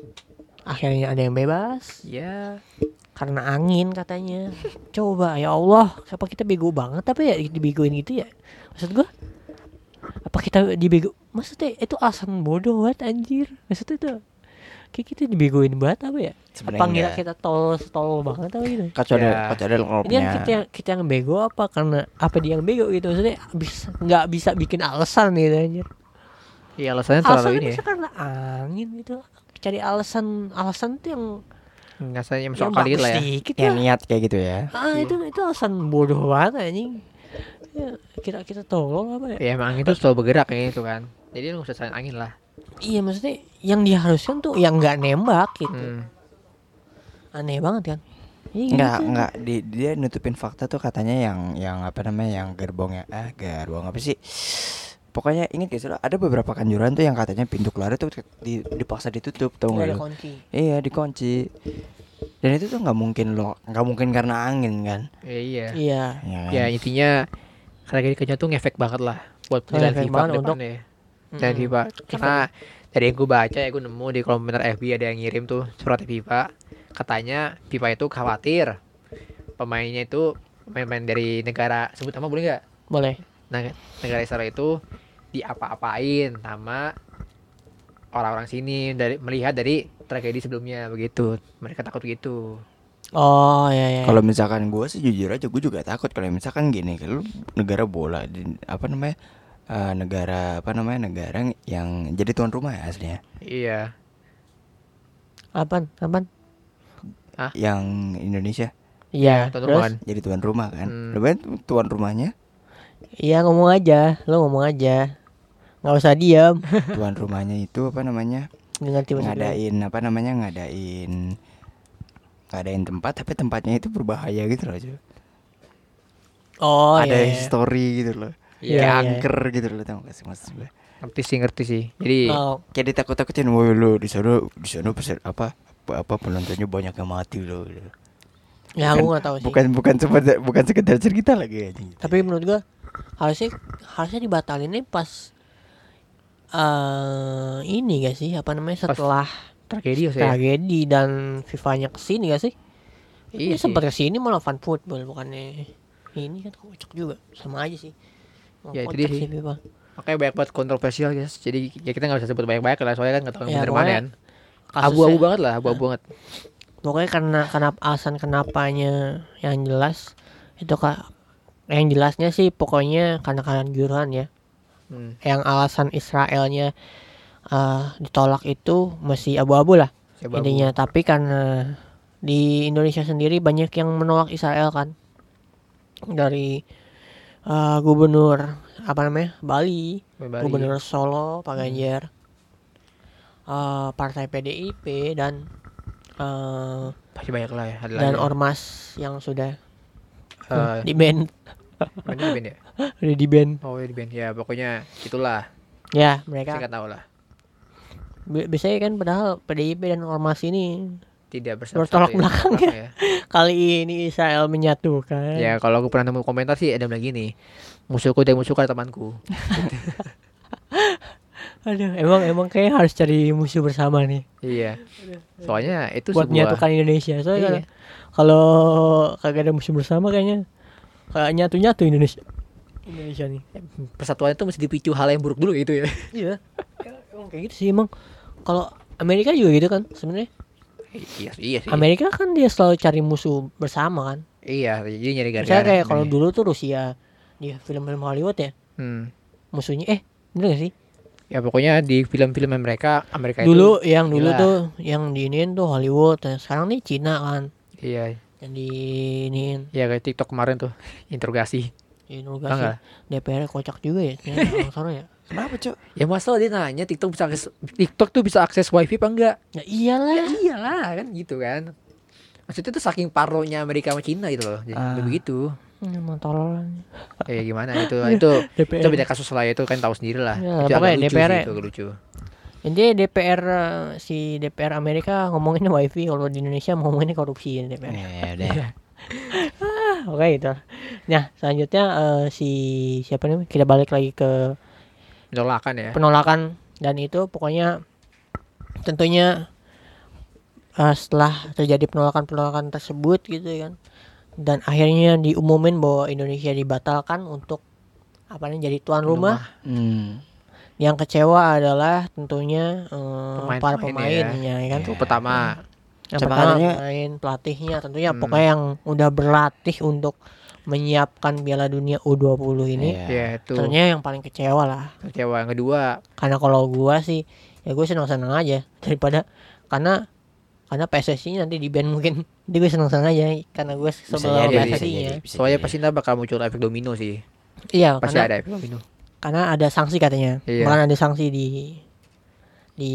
Akhirnya ada yang bebas. Ya. karena angin katanya. Coba ya Allah. Apa kita bego banget? Tapi ya dibegoin gitu ya? Maksud gua apa kita dibego? Maksudnya itu alasan bodoh banget anjir. Maksudnya itu kayak kita dibegoin banget apa ya? Apa Sebenarnya ngira enggak. kita tol tol banget apa gitu? Kacau ada kacau ada ini kan kita yang kita yang bego apa? Karena apa dia yang bego gitu? Maksudnya bisa nggak bisa bikin alasan gitu anjir. Iya alasannya terlalu alasan ini ya. bisa karena angin gitu cari alasan alasan tuh yang masuk yang akal dikit bagus lah ya. dikit Ya niat kayak gitu ya ah itu itu alasan bodoh banget anjing ya, kita kita tolong apa ya Ya emang angin tuh selalu bergerak kayak gitu kan. Jadi lu nggak usah salahin angin lah. iya maksudnya yang diharuskan tuh yang nggak nembak gitu Hmm. aneh banget kan Iya Enggak, gitu. enggak di, dia nutupin fakta tuh katanya yang yang apa namanya yang gerbongnya ah gerbong apa sih? Pokoknya ingat gak sih lo, ada beberapa kanjuran tuh yang katanya pintu keluar tuh di, dipaksa ditutup tau Nggak lo? Iya dikunci. Dan itu tuh nggak mungkin lo, nggak mungkin karena angin kan? Ya, iya. iya Ya, kan? Ya intinya tragedi tuh ngefek banget lah buat Oh, penilaian ngefek FIFA untuk- depannya. Dan. FIFA karena dari yang gue baca ya gue nemu di kolom komentar FB ada yang ngirim tuh surat FIFA katanya FIFA itu khawatir pemainnya itu pemain-pemain dari negara sebut nama boleh nggak? boleh Nah, negara Israel itu diapa-apain sama orang-orang sini dari melihat dari tragedi sebelumnya begitu. Mereka takut gitu. oh ya ya Kalau misalkan gue sih jujur aja gue juga takut kalau misalkan gini kalau negara bola di apa namanya eh, negara apa namanya negara yang jadi tuan rumah ya aslinya. Iya. apaan? Apaan? Yang Indonesia. Iya Tuan terus? rumah. Kan? jadi tuan rumah kan? Hmm. Tuan rumahnya? Iya ngomong aja. Lo ngomong aja nggak usah diam tuan rumahnya itu apa namanya tiba ngadain apa namanya ngadain ngadain tempat tapi tempatnya itu berbahaya gitu loh cuy. oh ada iya, iya. history gitu loh Iya, kayak iya. angker gitu loh tau gak sih maksud gue Ngerti sih, ngerti sih. Jadi Oh, kayak ditakut-takutin woi lo di sana di sana apa apa, apa penontonnya banyak yang mati loh gitu. ya aku nggak tahu sih bukan bukan sekedar bukan sekedar cerita lagi anjing. tapi menurut gua harusnya harusnya dibatalin nih pas eh ini gak sih apa namanya Pas setelah tragedi ya. tragedi dan FIFA-nya ke sini gak sih? Iya Iya sempat ke sini malah fan football bukannya ini kan kocak juga sama aja sih. Mau Ya, itu dia sih. sih FIFA. Makanya banyak banget kontroversial guys. Jadi ya kita nggak usah sebut banyak-banyak lah soalnya kan nggak tahu Ya, yang bener mana kan. Abu-abu banget lah, abu-abu banget. Pokoknya karena kenapa alasan kenapanya yang jelas itu kak yang jelasnya sih pokoknya karena kanjuruhan ya. Hmm. Yang alasan Israelnya eh, ditolak itu masih abu-abu lah. si abu-abu. intinya tapi karena di Indonesia sendiri banyak yang menolak Israel kan dari uh, gubernur apa namanya Bali, Bali. Gubernur Solo Pak Ganjar, eh, Partai PDIP dan eh, pasti banyak lah ya dan lagi. ormas yang sudah Eh, di band, di band ya udah di band. oh ya di band ya pokoknya itulah Ya saya mereka nggak tahu lah bi- biasanya kan padahal PDIP dan ormas ini tidak bersama Bertolak belakang ya kali ini Israel menyatukan. ya kalau aku pernah nemu komentar sih ada bilang gini musuhku dan musuhku temanku Aduh, emang emang kayak harus cari musuh bersama nih iya soalnya itu buat sebuah menyatukan Indonesia. Soalnya Iya. kalau kagak ada musuh bersama kayaknya kayak nyatu-nyatu Indonesia. Indonesia nih. persatuan itu mesti dipicu hal yang buruk dulu gitu ya Iya. Ya, emang kayak gitu sih emang. Kalau Amerika juga gitu kan sebenarnya. iya iya sih Amerika kan dia selalu cari musuh bersama kan. iya jadi nyari gara-gara Misalnya kayak kalau dulu tuh Rusia di film-film Hollywood ya hmm. musuhnya eh bener gak sih? ya pokoknya di film-film mereka Amerika dulu itu yang dulu gila. tuh yang diinin tuh Hollywood dan sekarang nih Cina kan iya yang diinin ya kayak TikTok kemarin tuh interogasi interogasi nggak? DPR kocak juga ya sana ya. Kenapa, Cok? ya masalah dia nanya TikTok bisa akses TikTok tuh bisa akses wifi apa enggak? Ya iyalah. Ya iyalah kan gitu kan. Maksudnya tuh saking parlonya Amerika sama Cina gitu loh jadi Ah. begitu. Hmm, emang tolol. Ya gimana? Itu itu DPR itu beda kasus lah itu kan tahu sendiri lah. Ya, itu agak pokoknya lucu DPR sih, ya. itu lucu. Intinya DPR eh, si DPR Amerika ngomonginnya wifi kalau di Indonesia ngomonginnya korupsi ya DPR Ya udah. oke itu. Nah selanjutnya eh, si siapa nih kita balik lagi ke penolakan ya. penolakan. Dan itu pokoknya tentunya eh, setelah terjadi penolakan-penolakan tersebut gitu kan. Dan akhirnya diumumin bahwa Indonesia dibatalkan untuk apa nih jadi tuan rumah. Hmm. yang kecewa adalah tentunya eh, para Pemain-pemainnya pemainnya ya. kan. Itu pertama yang Sama pertama pemain pelatihnya tentunya Hmm. pokoknya yang udah berlatih untuk menyiapkan Piala Dunia U20 ini Iya. ya itu. tentunya yang paling kecewa lah. Kecewa yang kedua. Karena kalau gua sih ya gue senang-senang aja daripada karena karena PSSI nanti di ban mungkin jadi gue senang-senang aja karena gue sebelum jadi, bisa PSSI nya jadi, bisa soalnya pasti ntar bakal muncul efek domino sih. Iya pasti karena ada efek domino. karena ada sanksi katanya. Iya. bahkan ada sanksi di di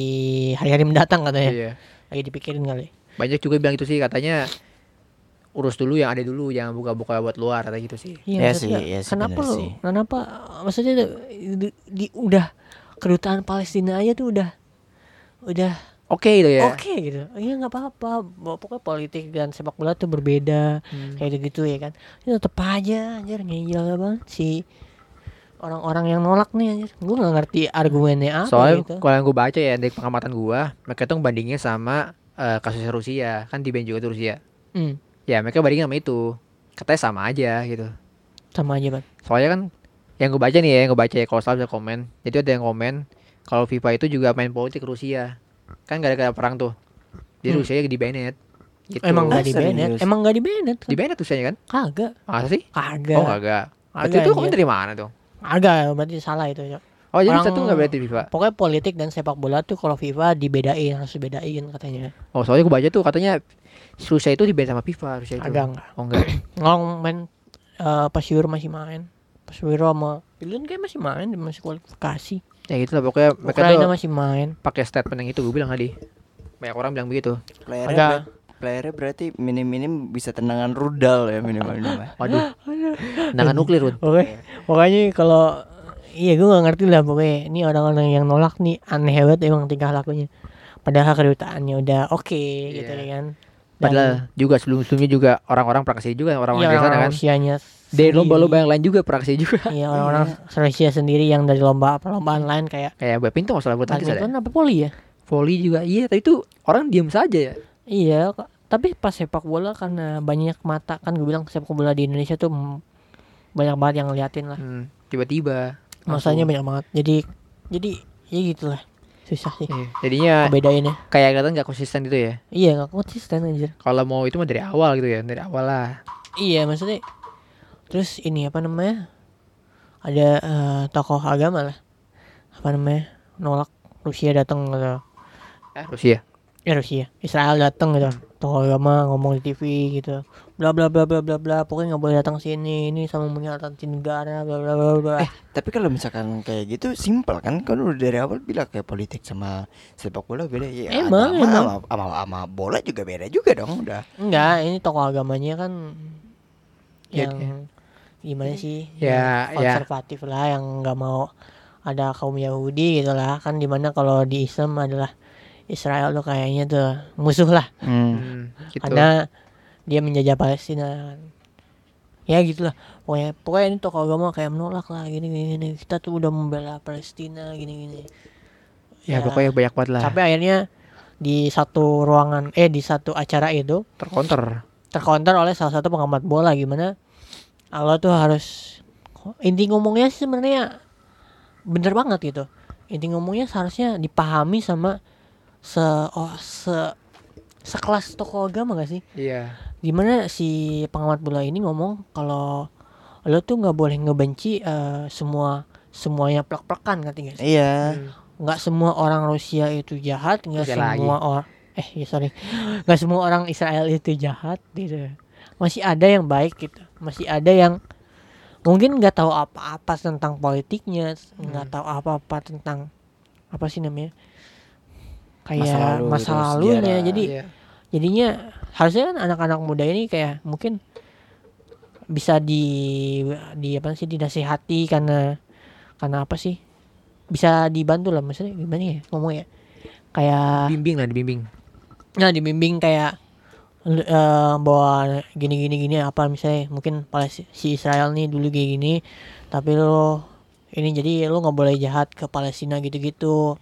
hari-hari mendatang katanya. Iya. Lagi dipikirin kali banyak juga bilang itu sih katanya urus dulu yang ada dulu jangan buka-buka buat luar kata gitu sih. Ya maksudnya, sih, ya sih, kenapa sih. kenapa maksudnya di, di- udah kedutaan Palestina aja tuh udah udah oke itu ya. oke gitu. Iya nggak apa-apa pokoknya politik dan sepak bola tuh berbeda Hmm. kayak gitu ya kan. Itu tetep aja anjir ngeyel banget si orang-orang yang nolak nih anjir. Gue nggak ngerti argumennya apa soalnya gitu. kalau yang gue baca ya dari pengamatan gue mereka tuh bandingnya sama eh, kasusnya Rusia. Kan di ban juga tuh Rusia. Hmm, ya mereka bandingin sama itu. Katanya sama aja gitu. Sama aja ban soalnya kan yang gue baca nih ya yang gue baca ya kalau salah bisa komen. Jadi ada yang komen kalau FIFA itu juga main politik Rusia. Kan gara-gara perang tuh. Jadi Hmm. Rusia di banned gitu. Emang nggak Ah, di banned serius? emang nggak di banned di banned Rusianya kan? Kagak. Masa sih? Kagak. Oh kagak. Berarti Kagak, itu komen anjir. dari mana tuh? Agak berarti salah itu ya. Oh jadi Orang- satu nggak berarti FIFA Pokoknya politik dan sepak bola tuh kalau FIFA dibedain harus dibedain katanya. oh soalnya gue baca tuh katanya Rusia itu di ban sama FIFA Rusia itu Agak enggak. oh enggak Ngomong main eh, pas Euro masih main. Pas Euro sama Pilihan kayak masih main masih kualifikasi. ya gitu lah pokoknya mereka Ukraina tuh masih main. pakai statement yang itu gue bilang tadi banyak orang bilang begitu Playernya ber- playernya berarti minim-minim bisa tendangan rudal ya minimal minimal. waduh tendangan nuklir. Oke. Pokoknya kalau iya gue gak ngerti lah pokoknya ini orang-orang yang nolak nih aneh banget emang tingkah lakunya. Padahal kedutaannya udah oke gitu Iya. ya kan. Dan- padahal juga sebelum-sebelumnya juga orang-orang pernah ke sini juga orang-orang iya, di sana orang kan Rusianya dari lomba-lomba yang lain juga pernah ke sini juga Iya orang-orang Rusia sendiri yang dari lomba perlombaan lain kayak kayak badminton masalah buat tangkis ada badminton apa poli ya? volley juga iya tapi itu orang diem saja ya Iya, tapi pas sepak bola karena banyak mata kan gue bilang sepak bola di Indonesia tuh banyak banget yang ngeliatin lah. Hmm, tiba-tiba Masanya banyak banget. Jadi jadi ya gitulah. Susah sih Iya, jadinya bedainnya. kayak kelihatan nggak konsisten gitu ya Iya, nggak konsisten anjir. kalau mau itu mah dari awal gitu ya dari awal lah Iya, maksudnya terus ini apa namanya? Ada eh, tokoh agama lah. Apa namanya? Nolak Rusia datang ke eh Rusia ya Rusia Israel datang gitu tokoh agama ngomong di TV gitu bla bla bla bla bla bla pokoknya nggak boleh datang sini ini sama mengkhianati negara bla bla bla bla. Eh, tapi kalau misalkan kayak gitu simpel kan? Kan udah dari awal bilang kayak politik sama sepak bola beda. Ya Emang, agama emang. sama, sama, sama bola juga beda juga dong udah. Enggak ini tokoh agamanya kan Ya, yang gimana sih? Ya, yang ya. konservatif lah yang nggak mau ada kaum Yahudi gitu lah. Kan di mana kalau di Islam adalah Israel tuh kayaknya tuh musuh lah. Hmm, gitu. karena dia menjajah Palestina ya gitulah pokoknya pokoknya ini tokoh agama kayak menolak lah gini gini, gini. kita tuh udah membela Palestina gini gini ya, pokoknya banyak banget lah. sampai akhirnya di satu ruangan eh di satu acara itu tercounter. terkonter oleh salah satu pengamat bola gimana Allah tuh harus inti ngomongnya sebenarnya bener banget gitu inti ngomongnya seharusnya dipahami sama se oh, se sekelas tokoh agama gak sih? Iya. di mana si pengamat bola ini ngomong kalau lo tuh nggak boleh ngebenci eh, semua semuanya plek-plekan sih? Iya. Hmm. nggak semua orang Rusia itu jahat nggak semua orang eh ya sorry. Nggak semua orang Israel itu jahat gitu. Masih ada yang baik gitu. Masih ada yang mungkin nggak tahu apa-apa tentang politiknya nggak Hmm. tahu apa-apa tentang apa sih namanya kayak Masa lalu masa gitu, lalunya sejarah. jadi Iya. jadinya harusnya kan anak-anak muda ini kayak mungkin bisa di di apa sih dinasihati karena karena apa sih bisa dibantu lah maksudnya gimana ya ngomongnya kayak bimbing lah dibimbing. nah dibimbing kayak eh bahwa gini gini gini apa misalnya mungkin Palestina si Israel nih dulu kayak gini tapi lo ini jadi lo nggak boleh jahat ke Palestina gitu-gitu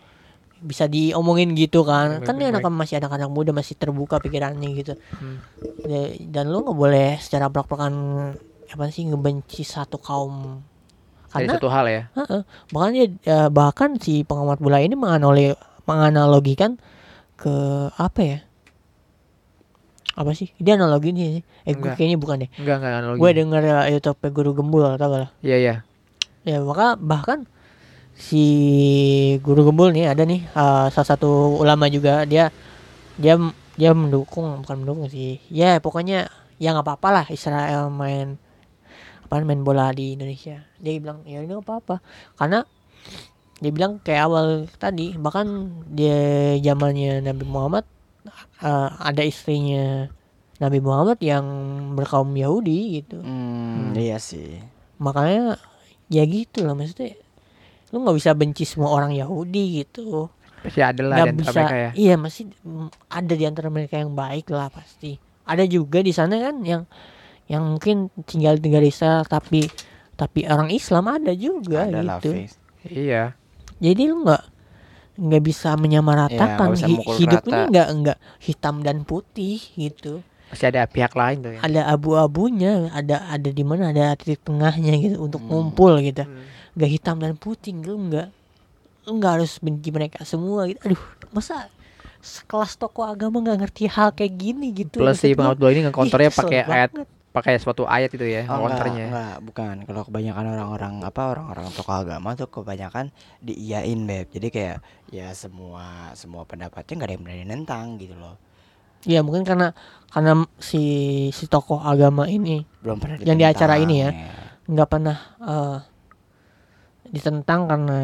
bisa diomongin gitu kan Baik, kan baik, ini anak masih anak-anak muda masih terbuka pikirannya gitu Hmm. Ya, dan lo nggak boleh secara belak-belakan apa sih ngebenci satu kaum karena satu hal ya. Heeh. bahkan dia eh, bahkan si pengamat bola ini menganali menganalogikan ke apa ya apa sih dia analogi sih eh gue Enggak. kayaknya bukan deh Enggak enggak analogi. gue denger eh, YouTube guru gembul atau gak lah Iya iya. ya maka bahkan si guru gembul nih ada nih eh, salah satu ulama juga. Dia dia dia mendukung bukan mendukung sih. Ya pokoknya ya nggak apa-apa lah Israel main apa main bola di Indonesia. Dia bilang ya ini nggak apa-apa. Karena dia bilang kayak awal tadi bahkan dia zamannya Nabi Muhammad eh, ada istrinya Nabi Muhammad yang berkaum Yahudi gitu. Hmm, iya sih. Makanya ya gitu lah maksudnya lu nggak bisa benci semua orang Yahudi gitu Pasti ada lah antara bisa mereka ya. iya masih ada di antara mereka yang baik lah pasti ada juga di sana kan yang yang mungkin tinggal tinggal di Israel tapi tapi orang Islam ada juga ada lah gitu Fix. Iya. jadi lu nggak nggak bisa menyamaratakan bisa mukul hidup rata. ini nggak nggak hitam dan putih gitu Pasti ada pihak lain tuh ya. ada abu-abunya ada ada di mana ada titik tengahnya gitu untuk Hmm. ngumpul gitu Hmm. Nggak hitam dan putih lu nggak lu nggak harus benci mereka semua gitu aduh masa sekelas tokoh agama nggak ngerti hal kayak gini gitu Plus si bola ini ngekontornya pakai ayat pakai suatu ayat itu ya Oh, enggak, ngekontornya. enggak, bukan. Kalau kebanyakan orang-orang apa orang-orang tokoh agama tuh kebanyakan diiyain beb. Jadi kayak ya semua semua pendapatnya nggak ada yang berani nentang gitu loh. ya mungkin karena karena si si tokoh agama ini Belum pernah Yang di acara ini ya? nggak pernah eh, ditentang karena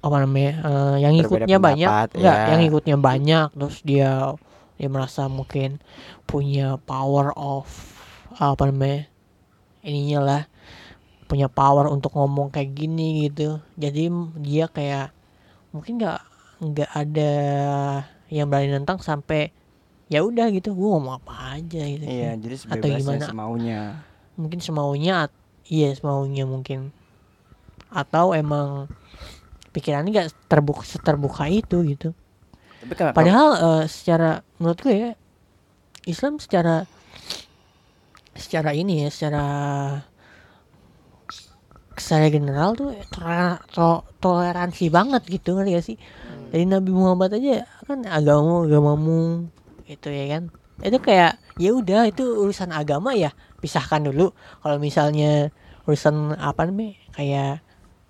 apa namanya eh, yang Berbeda ikutnya banyak pendapat, nggak ya. yang ikutnya banyak terus dia dia merasa mungkin punya power of apa namanya ininya lah punya power untuk ngomong kayak gini gitu jadi dia kayak mungkin nggak nggak ada yang berani nentang sampai ya udah gitu gue ngomong apa aja gitu Iya, jadi Atau gimana? semaunya. mungkin semaunya iya semaunya mungkin atau emang pikirannya nggak terbuka seterbuka itu gitu. Tapi kan padahal eh, secara menurut gue ya Islam secara secara ini ya secara secara general tuh tolera- to- toleransi banget gitu ngerti gak sih? Dari Nabi Muhammad aja kan agama agamamu itu ya kan? Itu kayak ya udah itu urusan agama ya pisahkan dulu. Kalau misalnya urusan apa namanya kayak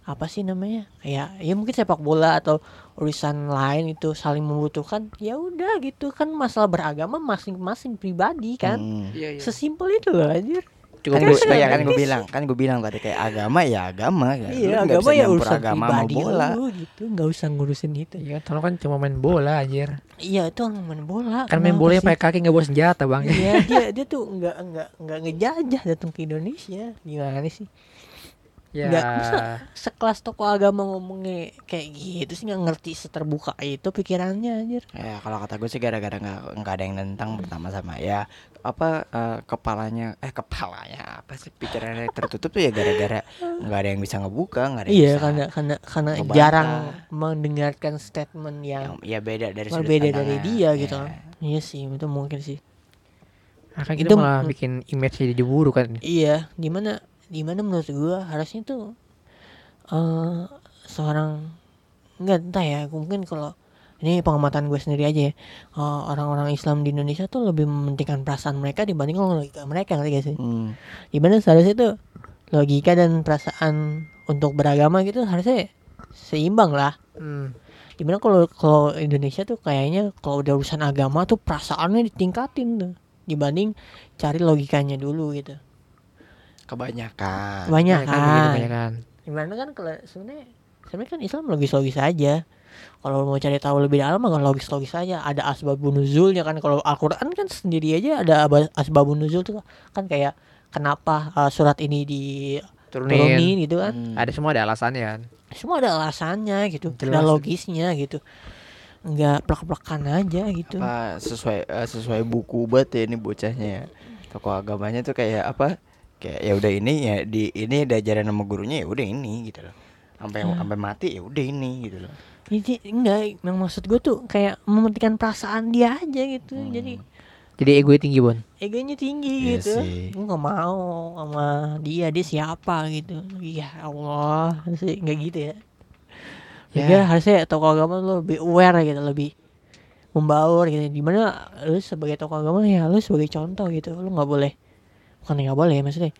apa sih namanya kayak ya mungkin sepak bola atau urusan lain itu saling membutuhkan ya udah gitu kan masalah beragama masing-masing pribadi kan Hmm. Iya, iya. sesimpel itu loh anjir Cukup kan gue ya kan gue bilang kan gue bilang tadi kayak agama ya agama kan Lu iya nggak agama ya urusan agama pribadi bola lu gitu nggak usah ngurusin itu Iya, kan kan cuma main bola anjir. iya itu orang main bola Kan main bolanya sih? pakai kaki nggak bawa senjata, Bang. Iya dia dia tuh nggak nggak nggak ngejajah datang ke Indonesia gimana sih Ya. Nggak, masa sekelas tokoh agama ngomongnya kayak gitu sih nggak ngerti seterbuka itu pikirannya anjir ya kalau kata gue sih gara-gara nggak nggak ada yang nentang pertama sama ya apa eh, kepalanya eh kepalanya apa sih pikirannya tertutup tuh ya gara-gara nggak ada yang bisa ngebuka nggak ada yang iya bisa karena karena karena ngebantah. jarang mendengarkan statement yang yang ya beda dari sudut berbeda dari dia gitu Ya. kan iya sih itu mungkin sih Nah, kan Itu kita malah bikin image jadi buruk kan. iya gimana gimana menurut gua harusnya tuh eh seorang enggak entah ya mungkin kalau ini pengamatan gue sendiri aja ya eh, orang-orang Islam di Indonesia tuh lebih mementingkan perasaan mereka dibanding logika mereka ngerti gak sih Hmm. gimana seharusnya tuh logika dan perasaan untuk beragama gitu harusnya seimbang lah Hmm. Di mana kalau kalau Indonesia tuh kayaknya kalau udah urusan agama tuh perasaannya ditingkatin tuh dibanding cari logikanya dulu gitu. Kebanyakan Banyak kan begitu, kan. banyak kan. Kan kalau sebenarnya sebenarnya kan Islam logis-logis aja. Kalau mau cari tahu lebih dalam mah logis-logis aja. Ada asbabun nuzulnya kan kalau Al-Qur'an kan sendiri aja ada asbabun nuzul tuh kan kayak kenapa uh, surat ini Turunin. diturunin gitu kan. Hmm. Ada semua ada alasannya kan. Semua ada alasannya gitu. Ada Jelas. logisnya gitu. Enggak plek-plekan aja gitu. apa sesuai eh, sesuai buku banget ya ini bocahnya ya tokoh agamanya tuh kayak apa kayak ya udah ini ya di ini diajarin sama gurunya ya udah ini gitu loh sampai Ah. sampai mati ya udah ini gitu loh Jadi enggak, yang maksud gue tuh kayak mementingkan perasaan dia aja gitu. Hmm. Jadi Jadi ego tinggi, Bon. egonya tinggi Iya gitu. sih. Gue nggak mau sama dia, dia siapa gitu. Ya Allah, sih nggak gitu ya. Ya. Ya, harusnya tokoh agama lu lebih aware gitu, lebih membaur gitu. Di mana lu sebagai tokoh agama ya lu sebagai contoh gitu. Lu nggak boleh, bukan nggak boleh maksudnya.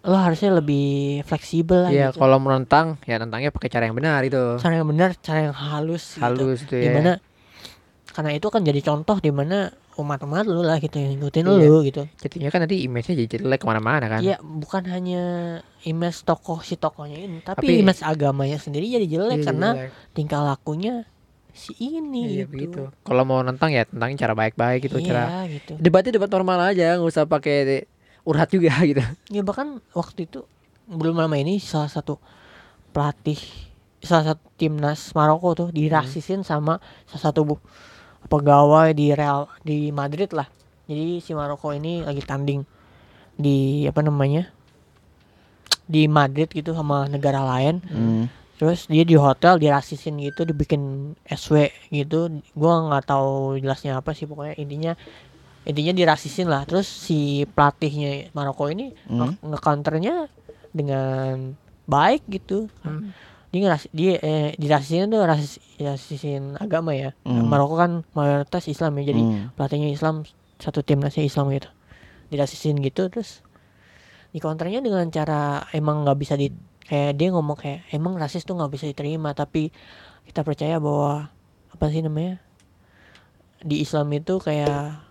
Lu harusnya lebih fleksibel lah Iya, gitu. kalau menentang ya nentangnya pakai cara yang benar itu. cara yang benar, cara yang halus, gitu. Halus itu ya. di mana karena itu kan jadi contoh di mana umat-umat lu lah gitu yang ngikutin Iya. lu gitu Jadinya kan nanti image-nya jadi jelek ke mana-mana kan. Iya bukan hanya image tokoh si tokohnya ini tapi, Tapi- image agamanya sendiri jadi jelek Iya, karena jelek. tingkah lakunya si ini Iya gitu. begitu. Kalau mau nentang ya tentangin cara baik-baik gitu, iya cara gitu debatnya debat normal aja, nggak usah pakai urhat juga gitu. ya bahkan waktu itu belum lama ini salah satu pelatih salah satu timnas Maroko tuh dirasisin sama salah satu bu pegawai di Real di Madrid lah jadi si Maroko ini lagi tanding di apa namanya di Madrid gitu sama negara lain Hmm. terus dia di hotel dirasisin gitu dibikin SW gitu gua nggak tahu jelasnya apa sih pokoknya intinya intinya dirasisin lah terus si pelatihnya Maroko ini Hmm. nge- nge-counternya dengan baik gitu Hmm. dia ngeras dia eh, dirasisin tuh rasis, rasisin agama ya Hmm. Maroko kan mayoritas Islam ya jadi Hmm. pelatihnya Islam satu timnasnya Islam gitu dirasisin gitu terus di counternya dengan cara emang nggak bisa di kayak dia ngomong kayak emang rasis tuh nggak bisa diterima tapi kita percaya bahwa apa sih namanya di Islam itu kayak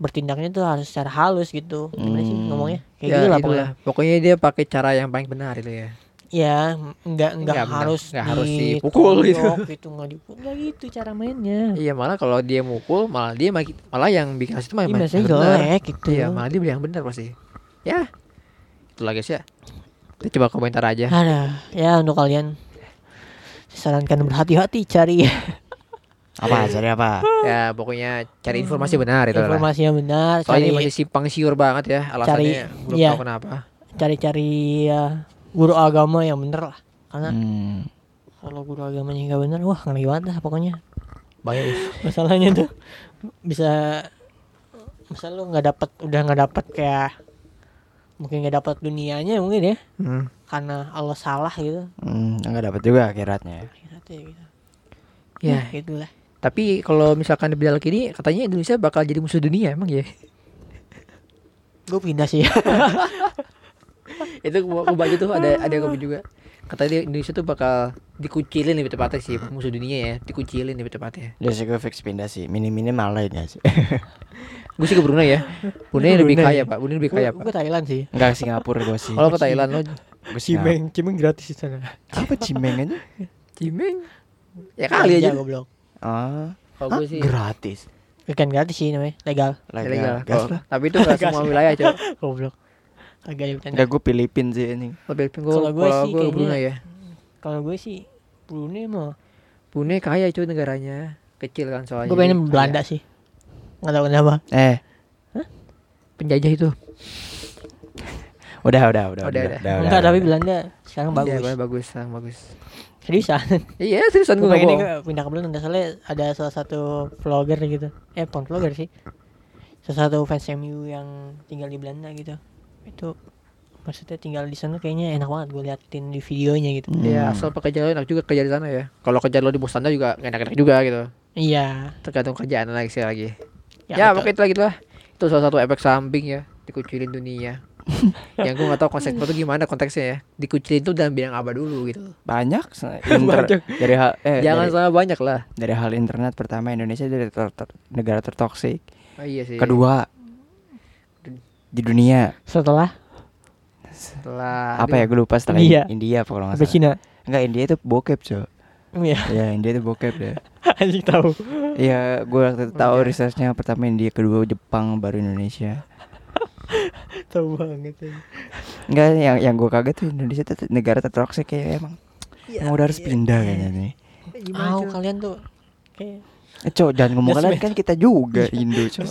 bertindaknya tuh harus secara halus gitu gimana sih Hmm. ngomongnya kayak ya, gitu lah pokoknya Pokoknya dia pakai cara yang paling benar itu ya. ya nggak nggak harus nggak harus dipukul gitu. gitu nggak dipukul nggak gitu cara mainnya Iya malah kalau dia mukul malah dia malah, malah yang bikin itu malah Ini yang jelek gitu Iya malah dia yang benar pasti. Ya itulah guys ya. Kita coba komentar aja. ada ya untuk kalian disarankan berhati-hati cari apa? Cari apa? Ya pokoknya cari informasi benar itu informasi yang benar Soalnya cari masih simpang siur banget ya alasannya. belum iya. tahu kenapa. cari-cari ya, guru agama yang bener lah. Karena Hmm. kalau guru agamanya nggak bener wah ngeri banget lah pokoknya. Banyak masalahnya tuh bisa misal lu nggak dapat udah nggak dapat kayak mungkin nggak dapat dunianya mungkin ya. Hmm. karena Allah salah gitu. Hmm, nggak dapat juga akhiratnya. Akhiratnya gitu. Ya, gitulah tapi kalau misalkan di kiri katanya Indonesia bakal jadi musuh dunia emang ya. gue pindah sih itu gua gua baca tuh ada ada yang juga katanya Indonesia tuh bakal dikucilin lebih tepatnya sih musuh dunia ya dikucilin lebih tepatnya Dia sih gue fix pindah sih. Minim-minim malah ya sih. gue sih ke Brunei ya Brunei lebih kaya pak Brunei lebih kaya Gue pak Thailand sih. Enggak Singapura gue sih. kalau ke Thailand lo Gue Singapura. cimeng gratis di sana. Apa cimeng aja? Cimeng ya kali aja goblok. Ah, kalau gue sih gratis. Bukan gratis sih namanya, legal. ilegal Gas Oh, lah. tapi itu nggak semua wilayah coba Goblok. Agak ya bercanda. Enggak gue Filipin sih ini. lebih gue Kalau kalau gue sih gue Brunei ya Kalau gue sih Brunei mah. Brunei kaya cuy negaranya kecil kan soalnya Gue pengen Belanda kaya. sih. Nggak tahu kenapa. Eh, penjajah itu udah udah udah Udah, udah. Enggak, tapi Belanda sekarang Iya, bagus. bagus sekarang bagus Seriusan. iya seriusan gue pengen pindah ke Belanda soalnya ada salah satu vlogger gitu eh bukan vlogger sih salah satu fans MU yang tinggal di Belanda gitu itu maksudnya tinggal di sana kayaknya enak banget gue liatin di videonya gitu Ya Hmm. asal pekerjaan lo enak juga kerja di sana ya. Kalau kerja lo di Boston juga enak-enak juga gitu. iya Tergantung kerjaan lagi sih lagi. ya, Ya, betul. pokoknya itu lagi lah. Itu salah satu efek samping ya dikucilin dunia. yang gue gak tahu konsep itu gimana konteksnya ya. Dikucilin itu dalam bidang apa dulu gitu. banyak inter- Banyak. dari hal eh Jangan dari, salah banyak lah. dari hal internet pertama Indonesia dari ter- ter- negara tertoksik. Oh, iya sih. Kedua di dunia setelah setelah apa ya gue lupa setelah India. India apa kalau nggak salah. Cina Enggak India itu bokep cow. iya Ya India itu bokep deh. anjing tahu Iya gue waktu itu tahu Iya. researchnya pertama India kedua Jepang baru Indonesia. Tahu banget ya. Enggak yang yang gue kaget tuh Indonesia tuh negara tertoksik kayak emang Iya, emang udah harus pindah kayaknya nih. Au, kalian tuh kayak Eh, Cok, jangan ngomong kalian kan kita juga Indo, Cok.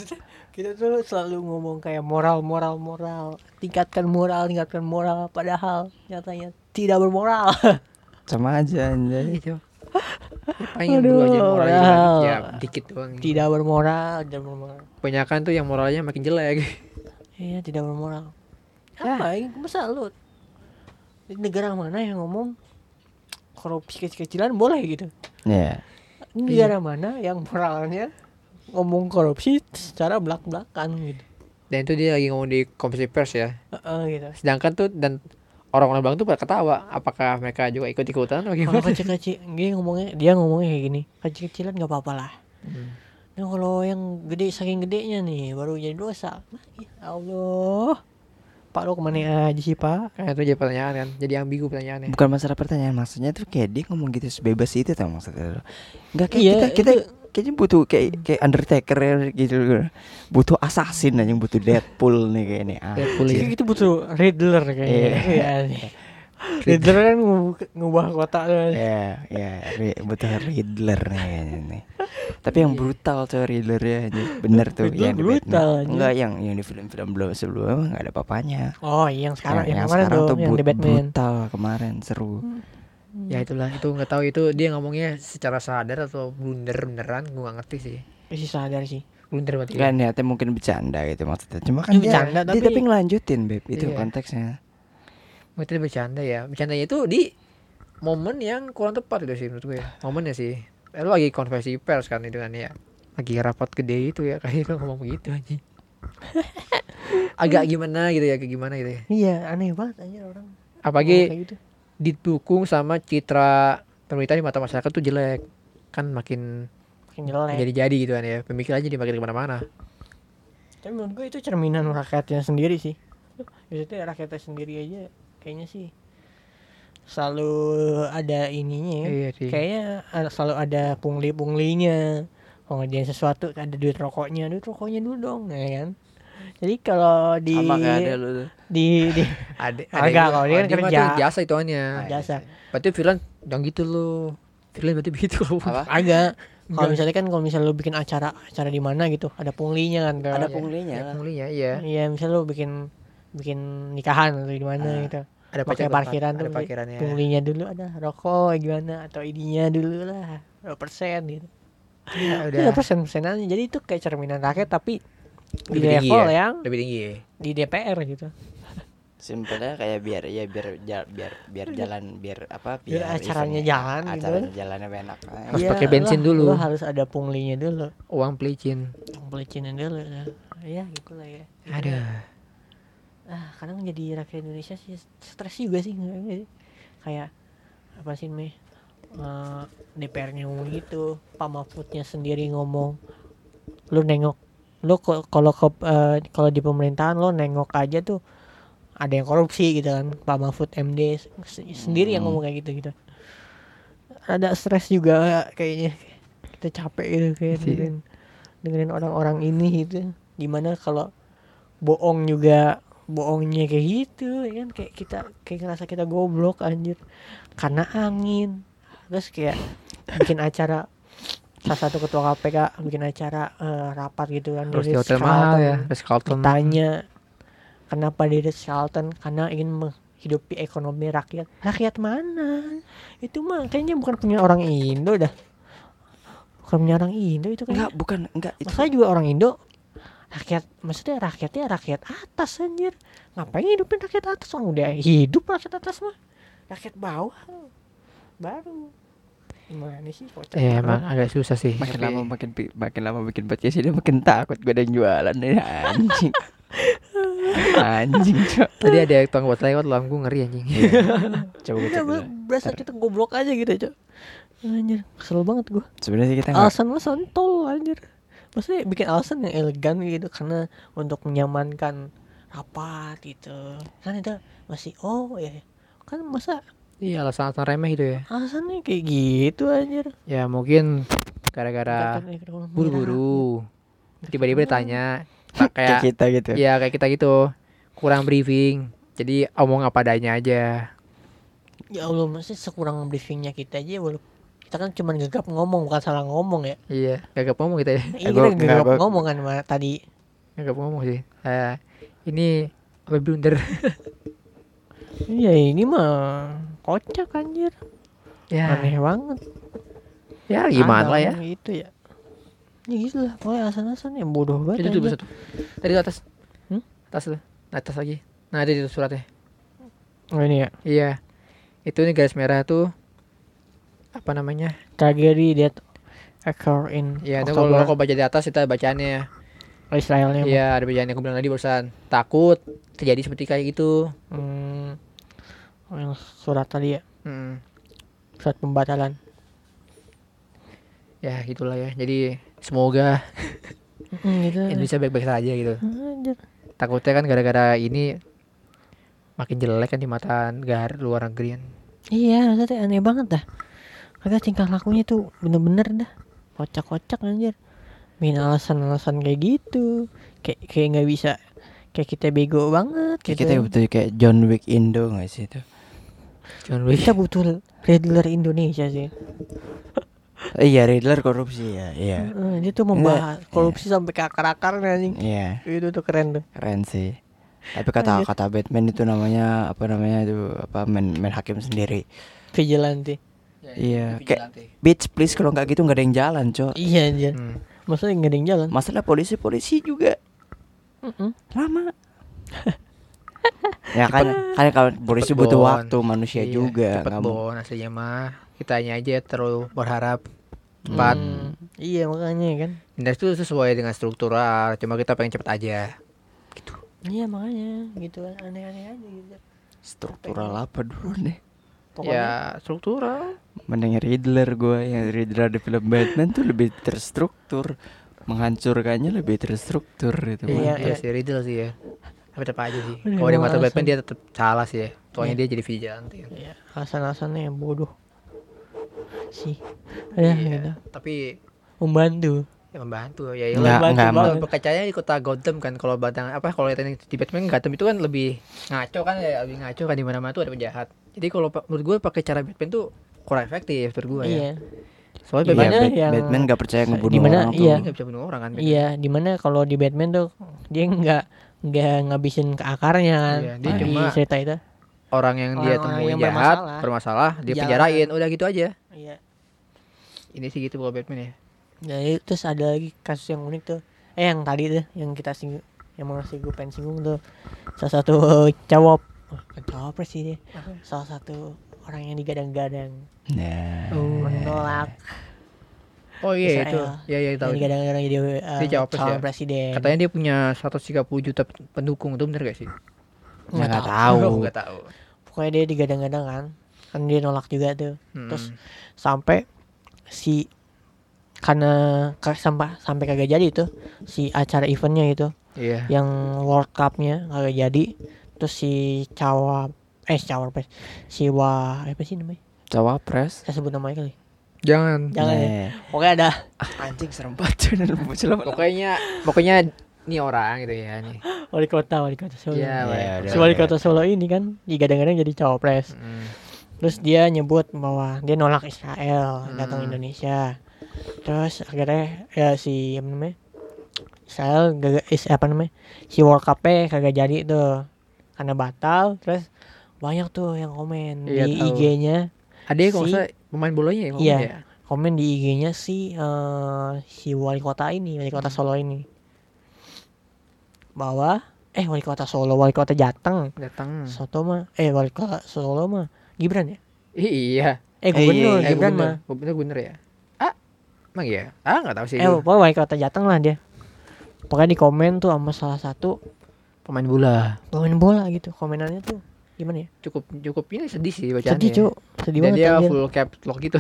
kita tuh selalu ngomong kayak moral moral moral tingkatkan moral tingkatkan moral padahal nyatanya tidak bermoral Sama aja anjay. Gitu. Pengen Aduh, dulu aja moralnya moral. ya dikit doang. tidak bermoral tidak bermoral Kebanyakan tuh yang moralnya makin jelek. Iya tidak bermoral apa ini masa lu di negara mana yang ngomong korupsi kecil-kecilan boleh gitu Ya. Ini negara mana yang moralnya ngomong korupsi secara belak-belakan gitu Dan itu dia lagi ngomong di konferensi pers ya. Heeh, gitu Sedangkan tuh dan orang-orang bilang tuh pada ketawa. Apakah mereka juga ikut-ikutan atau kalau gimana? kecil-kecil dia ngomongnya dia ngomongnya kayak gini kecil-kecilan nggak apa-apa lah Hmm. Nah kalau yang gede saking gedenya nih baru jadi dosa. Ya Allah. Pak lo ke mana aja sih pak? Kan itu jadi pertanyaan kan. Jadi ambigu pertanyaannya. Bukan masalah pertanyaan, maksudnya tuh kayak dia ngomong gitu sebebas itu tau maksudnya. Enggak kayak Iya, kita kita kayaknya butuh kayak kayak Undertaker ya, gitu. Butuh assassin aja yang butuh Deadpool nih kayak ini. Ah, Deadpool. Kayak gitu butuh Riddler kayaknya. Iya. Iya. Riddler kan ngu- ngubah kota tuh. Ya, ya, ri- butuh Riddler nih kayaknya nih. Tapi yang brutal tuh Riddler ya, bener tuh Riddler yang di brutal. Enggak yang yang di film-film belum sebelumnya emang nggak ada papanya. Oh iya yang sekarang yang, yang, kemarin tuh, yang bru- The Batman. brutal kemarin seru. Ya itulah itu nggak tahu itu dia ngomongnya secara sadar atau blunder beneran gue nggak ngerti sih. Masih sadar sih. Blunder berarti. Kan niatnya mungkin bercanda gitu maksudnya. Cuma kan Ya, dia, bercanda, dia tapi- tapi ngelanjutin beb itu Iya. konteksnya. Mungkin bercanda ya. Bercandanya itu di momen yang kurang tepat itu sih menurut gue. Momennya sih. Eh, lu lagi konversi pers kan itu kan ya. Lagi rapat gede itu ya kayak lu ngomong begitu aja. Agak gimana gitu ya, kayak gimana gitu ya. Iya aneh banget anjir orang. Apalagi gitu. didukung sama citra pemerintah di mata masyarakat tuh jelek. Kan makin Makin jelek. jadi-jadi gitu kan ya. Pemikiran jadi makin ke mana-mana. Tapi menurut gue itu cerminan rakyatnya sendiri sih. Maksudnya rakyatnya sendiri aja kayaknya sih selalu ada ininya ya. Iya sih. Kayaknya ada- selalu ada pungli-punglinya. Kalau ngerjain sesuatu ada duit rokoknya, duit rokoknya dulu dong, ya kan? Jadi kalau di Sama ada lu tuh. di di Ada Agak, kalau dia kan kerja. jasa ituannya. jasa Berarti Firlan jangan gitu lo. Firlan berarti begitu Apa? agak kalau misalnya kan kalau misalnya lu bikin acara acara di mana gitu ada punglinya kan Ada punglinya Ya, lah. pengulinya iya. Iya, misalnya lu bikin bikin nikahan atau di mana Ah. gitu. Ada Pakai parkiran ada tuh. parkirannya. Punglinya dulu ada rokok gimana atau ininya dulu lah. Persen gitu. Ya, Udah udah persen persenannya. Jadi itu kayak cerminan rakyat tapi di Lebih tinggi level ya? yang lebih tinggi ya. di DPR gitu. Simpelnya kayak biar ya biar ja- biar biar jalan biar apa Biar acaranya eventnya- jalan gitu. acaranya jalannya enak Harus Iya, pakai bensin lah, dulu. Lu harus ada punglinya dulu. Uang pelicin. Pelicinin dulu. Nah, Ya gitu lah ya. Aduh. Ah kadang jadi rakyat Indonesia sih stres juga sih kayak apa sih meh Eh, DPR-nya ngomong gitu Pak Mahfudnya sendiri ngomong lu nengok lu kalau ke eh, kalau di pemerintahan lo nengok aja tuh ada yang korupsi gitu kan Pak Mahfud MD sendiri yang Hmm. ngomong kayak gitu gitu. Ada stres juga kayaknya. Kita capek gitu kayak Iya. dengerin dengerin orang-orang ini gitu. Di mana kalau bohong juga bohongnya kayak gitu ya kan? Kayak kita kayak ngerasa kita goblok anjir. Karena angin. Terus kayak bikin acara salah satu ketua KPK bikin acara eh, rapat gitu kan Terus di hotel mahal ya, Ritz Carlton. ditanya kenapa di Ritz Carlton karena ingin menghidupi ekonomi rakyat. Rakyat mana? Itu mah kayaknya bukan punya orang Indo dah. Bukan punya orang Indo itu Enggak, kan bukan enggak itu. saya juga orang Indo rakyat maksudnya rakyatnya rakyat atas anjir ngapain hidupin rakyat atas orang udah hidup rakyat atas mah rakyat bawah baru gimana sih kocak Ya banget. emang agak susah sih. Makin tapi- lama makin makin lama bikin podcast ini makin takut gue ada yang jualan nih anjing. anjing, Cok. Tadi ada tukang buat lewat lampu ngeri anjing. Coba gue Ya, cek dulu. ber- berasa kita goblok aja gitu cok anjir kesel banget gua Sebenarnya sih kita alasan lo santol anjir maksudnya bikin alasan yang elegan gitu karena untuk menyamankan rapat gitu kan itu masih oh ya kan masa Iya alasan-alasan remeh gitu ya. alasannya kayak gitu anjir Ya mungkin gara-gara buru-buru. Tiba-tiba ditanya kayak kayak kita gitu. ya kayak kita gitu. Kurang briefing. Jadi omong apa adanya aja. ya Allah masih sekurang briefingnya kita aja belum kita kan cuma gegap ngomong bukan salah ngomong ya Iya, gagap ngomong kita ya. iya kita enggak, gegap ngomong kan Ma, tadi Gagap ngomong sih. Eh, ini apa blunder. iya ini mah kocak anjir ya, aneh banget ya gimana Ada lah ya. Gitu ya. Ya gitu lah. Pokoknya alasan-alasan yang bodoh banget. Itu tuh satu. Tadi tuh atas. Hmm? Atas tuh. Nah, atas lagi. Nah, itu, itu suratnya. Oh ini ya. Iya. Itu nih garis merah tuh apa namanya? Tragedy that occur in Iya, itu kalau kalau baca di atas kita bacaannya. Israelnya. Iya, ada bacaannya aku bilang tadi barusan. Takut terjadi seperti kayak gitu. Hmm, oh, yang surat tadi ya. Hmm. Surat pembatalan. Ya, gitulah ya. Jadi semoga Hmm, gitu. Indonesia baik-baik saja gitu. Anjir. Takutnya kan gara-gara ini makin jelek kan di mata negara luar negeri kan. Iya, maksudnya aneh banget dah. Kagak tingkah lakunya tuh bener-bener dah. Kocak-kocak anjir. Main alasan-alasan kayak gitu. Kayak kayak nggak bisa kayak kita bego banget Kayak gitu. kita butuh kayak John Wick Indo gak sih itu? John Wick. Kita butuh Riddler Indonesia sih. Iya Riddler korupsi ya, iya. Eh, dia tuh membahas korupsi sampai ke akar-akarnya anjing. Iya, Itu tuh keren tuh. keren sih. Tapi kata kata Batman itu namanya apa namanya itu apa main, main hakim sendiri. Vigilante. Iya, kayak bitch please kalau nggak gitu nggak ada yang jalan, Cok. Iya anjir. Hmm. Maksudnya nggak ada yang jalan. Masalah polisi-polisi juga Mm-mm. lama. ya kan, kan kalau polisi Cepet, butuh Bon. waktu, manusia Iya, juga. Cepet bon aslinya mah. Kitanya aja terlalu berharap cepat. Hmm, Iya makanya kan. Dan itu sesuai dengan struktural. Cuma kita pengen cepet aja. Iya makanya gitu kan aneh-aneh aja gitu. Struktural apa dulu nih? Pokoknya Ya struktural. Mending Riddler gue yang Riddler di film Batman tuh lebih terstruktur menghancurkannya lebih terstruktur itu Iya, Iya, iya. sih Riddle sih ya. Tapi tetap aja sih. Kalau di mata alasan. Batman dia tetap salah sih ya. Soalnya Iya. dia jadi vigilante kan. ya, alasan-alasannya yang bodoh. Sih. Ada gitu. Iya. Tapi Membantu. ya membantu ya. Enggak, Enggak, enggak, banget. Berkacanya di kota Gotham kan kalau batang apa kalau lihat di Batman Gotham itu kan lebih ngaco kan ya lebih ngaco kan di mana-mana tuh ada penjahat. Jadi kalau menurut gue pakai cara Batman tuh kurang efektif menurut gue ya. Iya. Soalnya Iya, Batman Bat- yang- Batman gak percaya ngebunuh dimana- orang tuh. iya. nggak bisa bunuh orang kan. Batman. Iya, di mana kalau di Batman tuh dia nggak nggak ngabisin ke akarnya kan. Iya, dia di cuma- cerita itu. Orang yang dia Orang-orang temuin yang jahat, bermasalah. bermasalah, dia Jalan. penjarain, udah gitu aja. Iya. Ini sih gitu kalau Batman ya. Jadi terus ada lagi kasus yang unik tuh. Eh yang tadi tuh yang kita singgung yang mau sih gue pengen singgung tuh salah satu cowok bukan cowok sih dia salah satu orang yang digadang-gadang Nah. menolak Oh iya itu. Israel. Iya iya yang tahu. digadang-gadang jadi uh, Dia cawapres calon ya? presiden Katanya dia punya 130 juta pendukung itu bener gak sih? Ya, nggak tahu. tahu. Oh, nggak tahu pokoknya dia digadang-gadang kan kan dia nolak juga tuh Hmm. Terus sampai si karena ka- sampai sampai kagak jadi tuh si acara eventnya itu iya yang World Cup-nya kagak jadi terus si cawa eh cawapres si wa apa sih namanya Cawapres. saya sebut namanya kali jangan jangan ya Nah. pokoknya ada Anjing serem banget. pokoknya pokoknya ini orang gitu ya nih wali kota wali kota Solo Iya, Iya, Pak. udah. si wali kota Solo ini kan digadang-gadang jadi cawapres Hmm. terus dia nyebut bahwa dia nolak Israel datang Hmm. Indonesia terus akhirnya ya si apa namanya Israel gagal is, apa namanya si World Cup kagak jadi tuh karena batal terus banyak tuh yang komen Iya, di. IG-nya ada ya kalau Si- pemain bolanya ya, ngomong Iya. ya? komen di IG-nya si eh, si wali kota ini wali kota Solo ini bahwa eh wali kota Solo wali kota Jateng datang Soto mah eh wali kota Solo mah Gibran ya iya eh Eh, gubernur iya, Eh, Gibran gubernur. mah Gubernur gubernur ya ah emang iya ah nggak tahu sih Eh, pokoknya wali kota Jateng lah dia. Pokoknya di komen tuh sama salah satu pemain bola pemain bola gitu. Komenannya tuh gimana ya? cukup cukup ini sedih sih bacaannya Sedih, Cuk. Sedih Dan banget dia anjir. full cap lock gitu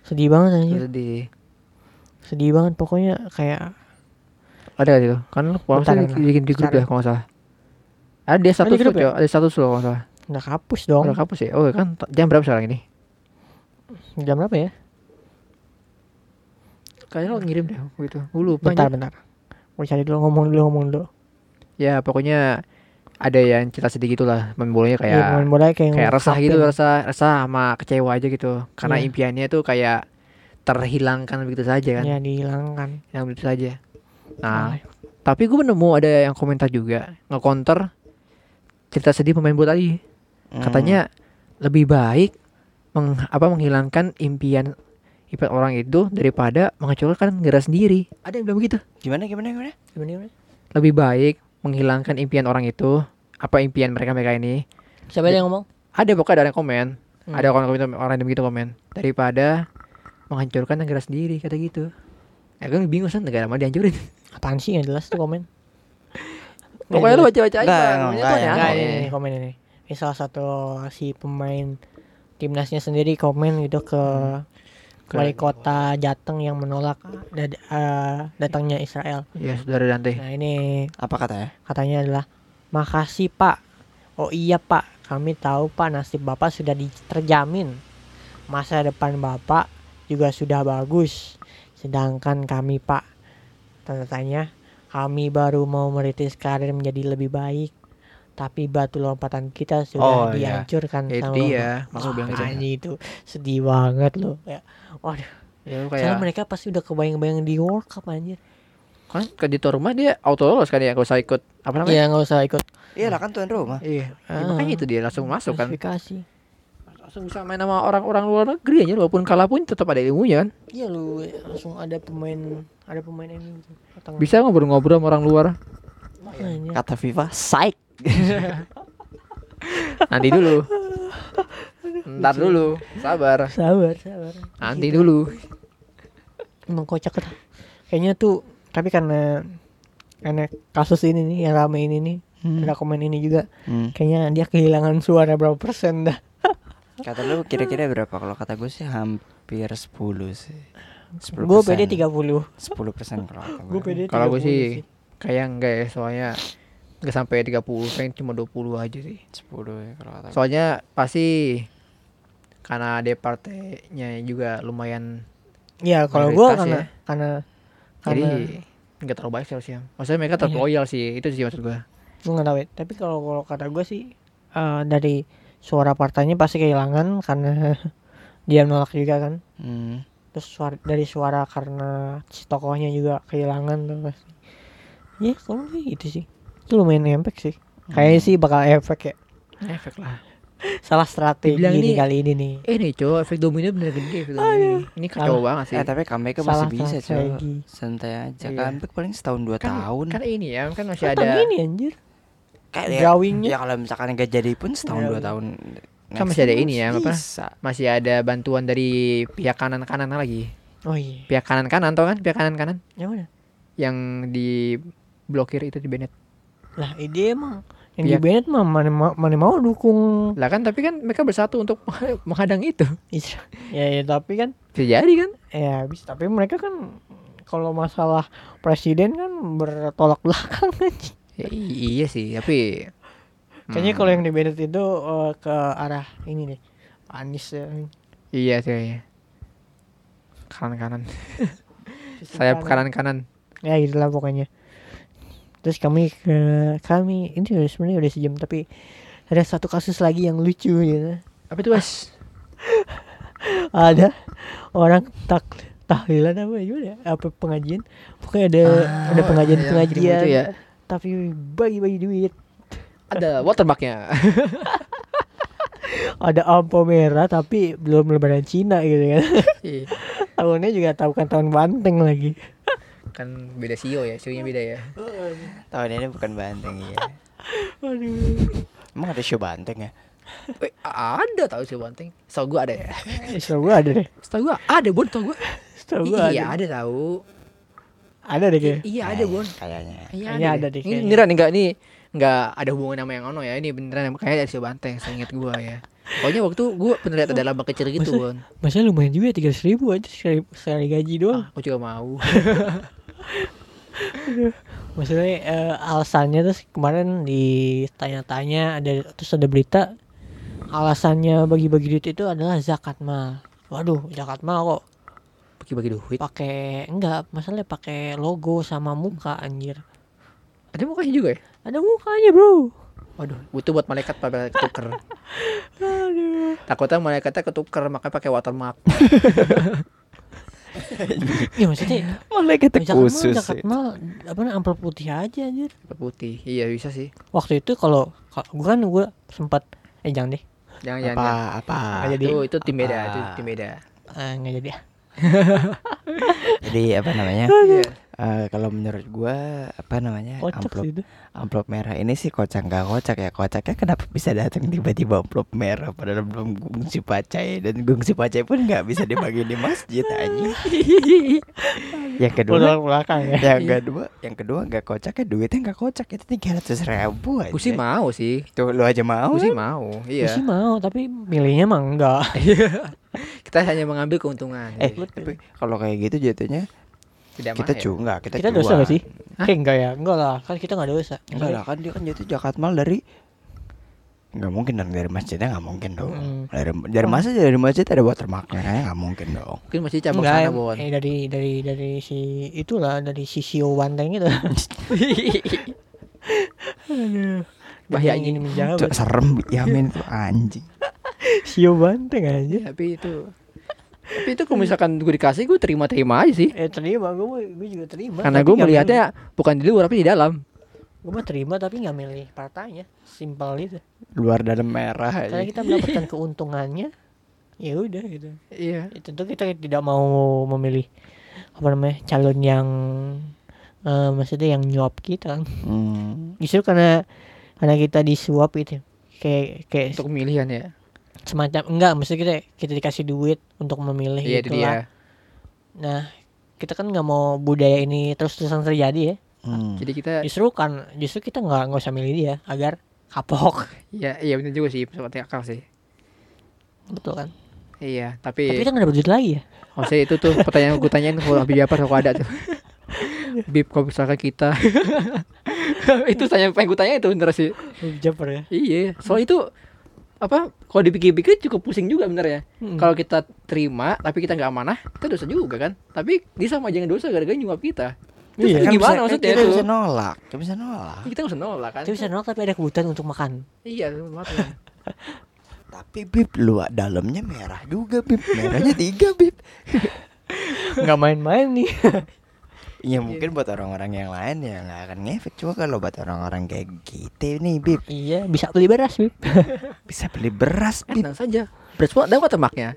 Sedih banget anjir. sedih Sedih banget pokoknya kayak ada gak itu kan lu kalau nggak salah bentar. bikin di grup ya kalau nggak salah ada dia status grup lo ya? Ada status lo kalau nggak salah udah kapus dong. udah kapus ya oh kan t- jam berapa sekarang ini Jam berapa ya? kayaknya lo ngirim deh waktu itu gue lupa Bentar, bentar. Gue cari dulu ngomong dulu ngomong dulu. Ya pokoknya ada yang cerita sedih gitu lah main bolanya Iya, kayak pemain bola kayak kayak resah gitu resah resah sama kecewa aja gitu karena Iya. impiannya tuh kayak terhilangkan begitu saja kan Ya dihilangkan. yang begitu saja nah Oleh. tapi gue nemu ada yang komentar juga nge-counter cerita sedih pemain bola tadi Hmm. katanya lebih baik meng, apa menghilangkan impian impian orang itu daripada mengecewakan negara sendiri ada yang bilang begitu gimana gimana gimana? Gimana gimana? lebih baik menghilangkan impian orang itu apa impian mereka mereka ini Siapa yang ngomong? ada pokoknya ada yang komen Hmm. ada orang komen orang yang begitu komen daripada menghancurkan negara sendiri kata gitu ya kan bingung kan negara mana dihancurin Apaan sih yang jelas tuh komen? pokoknya lu baca baca aja Namanya tuh aneh-aneh. ini, komen ini. Ini salah satu si pemain timnasnya sendiri komen gitu ke Ke- wali kota Jateng yang menolak dad- eh, datangnya Israel. ya saudara Dante Nah ini Apa katanya? katanya adalah makasih Pak. Oh iya Pak, kami tahu Pak nasib Bapak sudah terjamin. Masa depan Bapak juga sudah bagus. Sedangkan kami Pak, tanda tanya, kami baru mau meritis karir menjadi lebih baik. Tapi batu lompatan kita sudah Oh, iya. dihancurkan Ya, itu sama dia. Maksud bilang gitu. Makanya itu sedih banget loh. Ya, waduh, ya lu soalnya kayak mereka pasti udah kebayang-bayang di World Cup anjir. kan ke di tuan rumah dia auto lolos kan ya gak usah ikut apa namanya Iya nggak usah ikut Iya lah kan tuan rumah. iya Ya, Ah. makanya itu dia langsung masuk kan kualifikasi. langsung bisa main sama orang-orang luar negeri aja walaupun kalah pun tetap ada ilmunya kan Iya lu langsung ada pemain ada pemain ini bisa ngobrol-ngobrol sama orang luar. Kata FIFA, psych. nanti dulu ntar dulu sabar Sabar, sabar. nanti dulu Emang kocak kan. Kayaknya tuh tapi karena karena kasus ini nih yang rame ini nih Hmm. ada komen ini juga Hmm. kayaknya dia kehilangan suara berapa persen dah Kata lu kira-kira berapa? Kalau kata gue sih hampir 10 sih. 10 gue pede 30 10 persen kalau kata gue gue. pede kalau gue 30 sih kayak enggak ya soalnya nggak sampai 30 paling cuma 20 aja sih 10 ya kalau kata gue. soalnya pasti karena dia partainya juga lumayan Iya kalau gue Mayoritas karena ya. karena jadi karena nggak terlalu baik sih maksudnya mereka tetap Iya. loyal sih itu sih maksud gue gue nggak tahu ya tapi kalau kalau kata gue sih eh, dari suara partainya pasti kehilangan karena dia menolak juga kan Hmm. terus suara, dari suara karena si tokohnya juga kehilangan tuh pasti ya kalau sih itu sih itu lumayan efek sih kayaknya sih bakal efek ya efek lah salah strategi Dibilang nih ini- kali ini nih eh nih cowok efek domino bener gede efek domino ini kacau banget sih Eh tapi comeback Salah masih bisa coy. strategi. Santai aja. Iya. Comeback paling setahun 2 kan, tahun. kan ini ya kan masih Kan ada ini anjir Kayak ya, drawingnya ya kalau misalkan gak jadi pun setahun 2 Drawing. tahun. Kan masih ada ini ya, apa? Bisa. masih ada bantuan dari pihak kanan kanan lagi oh iya pihak kanan kanan tau kan pihak kanan kanan yang mana yang di blokir itu di Bennett Lah ide emang yang Iya. di Bennett mah mana, mau- mana mau dukung Lah kan tapi kan mereka bersatu untuk menghadang itu. Isra- ya, ya tapi kan Bisa jadi kan? ya bisa tapi mereka kan kalau masalah presiden kan bertolak belakang anjing. Ya, iya sih, tapi Kayaknya Hmm. kalau yang di Bennett itu eh, ke arah ini deh. Anies ya. iya sih kayaknya. Kanan-kanan. Sayap kanan-kanan. Ya gitulah pokoknya. Terus kami ke kami ini sebenarnya udah sejam tapi ada satu kasus lagi yang lucu gitu. Apa itu, Mas? Ada orang tak tahlilan apa ya? Apa pengajian? Pokoknya ada ada pengajian yang pengajian ya. tapi bagi-bagi duit. Ada watermarknya. Ada ampo merah tapi belum lebaran Cina gitu kan. Iya. Tahunnya juga tahu kan tahun banteng lagi. Kan beda sio ya, sionya beda ya. Tahun ini bukan banteng ya. Aduh. Emang ada show banteng ya? Eh, ada tahu sio banteng. Setahu gua ada ya. Setahu gua ada deh. Setahu gua ada, Bon, setahu gua. Setahu gua Iya, ada. ada tahu. Ada deh kayaknya. Iya, ada, Bon. Kayaknya. Iya Kayaknya ada deh, Ini beneran enggak nih enggak ada hubungan sama yang ono ya. Ini beneran kayaknya dari sio banteng, seingat gua ya. Pokoknya waktu gua pernah lihat ada lambang kecil gitu, Bon. Masa lumayan juga tiga ribu aja sekali, sekali gaji doang. Aku juga mau. Maksudnya eh, alasannya terus kemarin ditanya-tanya ada terus ada berita alasannya bagi-bagi duit itu adalah zakat mal. Waduh, zakat mal kok Bagi-bagi duit. pakai enggak, masalahnya pakai logo sama muka anjir. Ada mukanya juga ya? Ada mukanya, Bro. Waduh, butuh buat malaikat pada ketuker. Aduh. Takutnya malaikatnya ketuker makanya pakai watermark. Ya maksudnya Malaikat khusus. zakat mal apa namanya amplop putih aja anjir. Putih. Iya, bisa sih. Waktu itu kalau gua kan gua sempat eh jangan deh. Jangan jangan. Apa jangan. apa? Nggak jadi. Itu itu tim beda, itu tim beda. Eh, nggak jadi ah. Jadi apa namanya? Iya. Eh, kalau menurut gua apa namanya? Kocak amplop sih itu. amplop merah ini sih kocak nggak kocak ya kocaknya kenapa bisa datang tiba-tiba amplop merah padahal belum gungsi pacai dan gungsi pacai pun nggak bisa dibagi di masjid aja yang kedua Belakang belakang ya. yang kedua yang kedua nggak kocaknya duitnya nggak kocak itu tiga ratus ribu aja Gue sih mau sih. tuh lu aja mau Gue sih mau. Gua Iya. sih mau tapi milihnya mah enggak. Kita hanya mengambil keuntungan. eh tapi kalau kayak gitu jatuhnya tidak kita ya. cuma kita, Kita dosa gak sih? Hah? Eh enggak ya, enggak lah. Kan kita enggak dosa. enggak lah kan dia kan jatuh jakat mal dari nggak mungkin dong dari masjidnya nggak mungkin dong Hmm. dari dari masjid dari masjid ada watermarknya kayak nggak mungkin dong Mungkin masih cabang Enggak, sana, Bon. eh dari dari dari si itulah dari si Sio Banteng itu. Aduh. Bahaya ini Cuk, menjabat. serem Yamin tuh anjing Sio Banteng aja. Iya, tapi itu tapi itu kalau misalkan gue dikasih gue terima-terima aja sih. Eh terima, gue gue juga terima. Karena gue melihatnya bukan di luar tapi di dalam. gue mah terima tapi nggak milih partainya. Simpel itu. luar dalam merah Karena aja kita mendapatkan keuntungannya, ya udah gitu. Iya. Ya, tentu kita tidak mau memilih apa namanya calon yang eh, maksudnya yang nyuap kita kan. Hmm. Justru karena karena kita disuap itu kayak kayak Untuk pemilihan ya. Semacam enggak maksudnya kita kita dikasih duit untuk memilih Iya itu gitu lah. dia. Nah kita kan nggak mau budaya ini terus terusan terjadi ya. Hmm. Jadi kita Justru kan justru kita nggak nggak usah milih dia agar kapok. ya iya benar juga sih seperti akal sih. Betul kan? Iya, Tapi tapi kita nggak dapat duit lagi ya. maksudnya itu tuh pertanyaan gue tanyain kalau Habib Japar kalau ada tuh. Bib kalau misalkan kita itu tanya pengen gue tanya itu bener sih. Japar ya. Iya, soal itu apa kalau dipikir-pikir cukup pusing juga bener ya. Hmm. Kalau kita terima tapi kita nggak amanah, kita dosa juga kan. Tapi dia sama aja dosa gara-gara nyuap kita. Terus Iya. kan gimana bisa- maksudnya kita itu? bisa nolak kita bisa nolak Kita usah nolak kan. Kita bisa nolak tapi ada kebutuhan untuk makan. Iya, makanya. tapi bib lu dalamnya merah juga bib merahnya tiga bib Nggak main-main nih. ya mungkin buat orang-orang yang lain ya nggak akan ngefek cuma kalau buat orang-orang kayak gitu nih bib iya bisa beli beras Bib. bisa beli beras bib tenang saja. Beras pula ada watermarknya.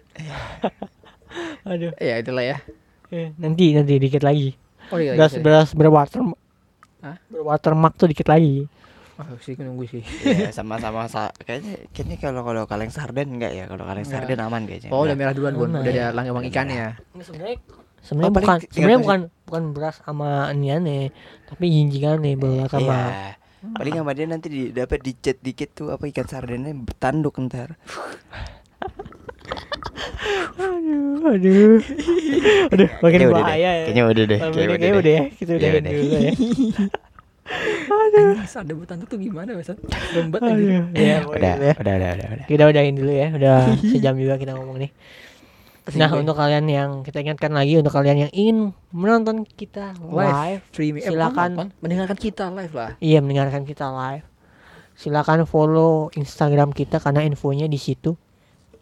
Aduh. Ya itulah ya. Eh, nanti nanti dikit lagi. Oh iya. beras iya. beras berwater Hah? berwatermark tuh dikit lagi. Oh, sih gue nunggu sih. ya sama-sama sa- kayaknya kayaknya kalau kalau kaleng sarden enggak ya kalau kaleng sarden aman kayaknya Oh, udah merah duluan, Bun. Udah ada wangi ikannya. Ini sebenarnya sebenarnya Oh, bukan sebenarnya bukan bukan beras sama iniannya tapi jinjingannya berwatermark. Iya. Paling sama dia nanti di, dapat dicet dikit tuh apa ikan sardennya tanduk ntar. aduh aduh aduh makin Kayaknya udah bahaya ya Kayaknya udah deh. Kayaknya udah kayaknya deh. udah ya kita Ya udah. dulu ya Ada butan tuh gimana Basan? Lembat aja. aduh ya Udah, udah udah, udah, udah, udah. kita udahin dulu ya udah sejam juga kita ngomong nih nah untuk kalian yang kita ingatkan lagi untuk kalian yang ingin menonton kita live streaming eh, Silakan. nonton. mendengarkan kita live lah. iya mendengarkan kita live silakan follow Instagram kita karena infonya di situ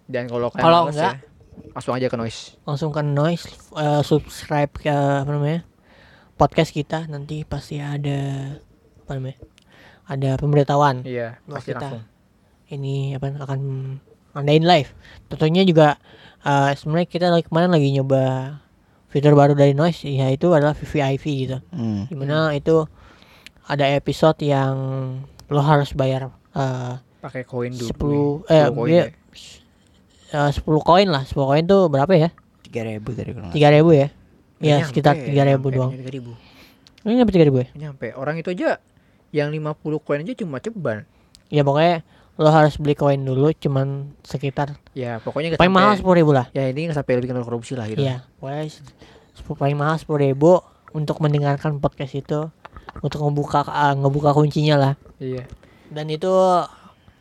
Dan kalau kalian Kalau males enggak, ya, langsung aja ke noise. langsung ke noise eh, subscribe ke apa namanya podcast kita nanti pasti ada apa namanya ada pemberitahuan Iya, pasti kita. langsung. ini apa akan ngadain live tentunya juga eh, sebenarnya kita lagi kemarin lagi nyoba fitur baru dari noise yaitu adalah VVIP gitu Hmm. di mana itu ada episode yang lo harus bayar eh, Pakai koin dulu. 10 eh 10 koin ya. eh, 10 koin lah 10 koin tuh berapa ya Tiga ribu tadi kalau nggak tiga ribu ya Nggak ya nyampe, sekitar tiga ribu doang nggak 3.000. ini nyampe tiga ribu ya nyampe. Orang itu aja yang 50 koin aja cuma ceban. ya pokoknya lo harus beli koin dulu cuman sekitar Ya, pokoknya paling mahal sepuluh ribu lah Ya, ini nggak sampai lebih kenal korupsi lah gitu. Iya, pokoknya paling mahal sepuluh ribu untuk mendengarkan podcast itu untuk ngebuka ah, ngebuka kuncinya lah Iya. dan itu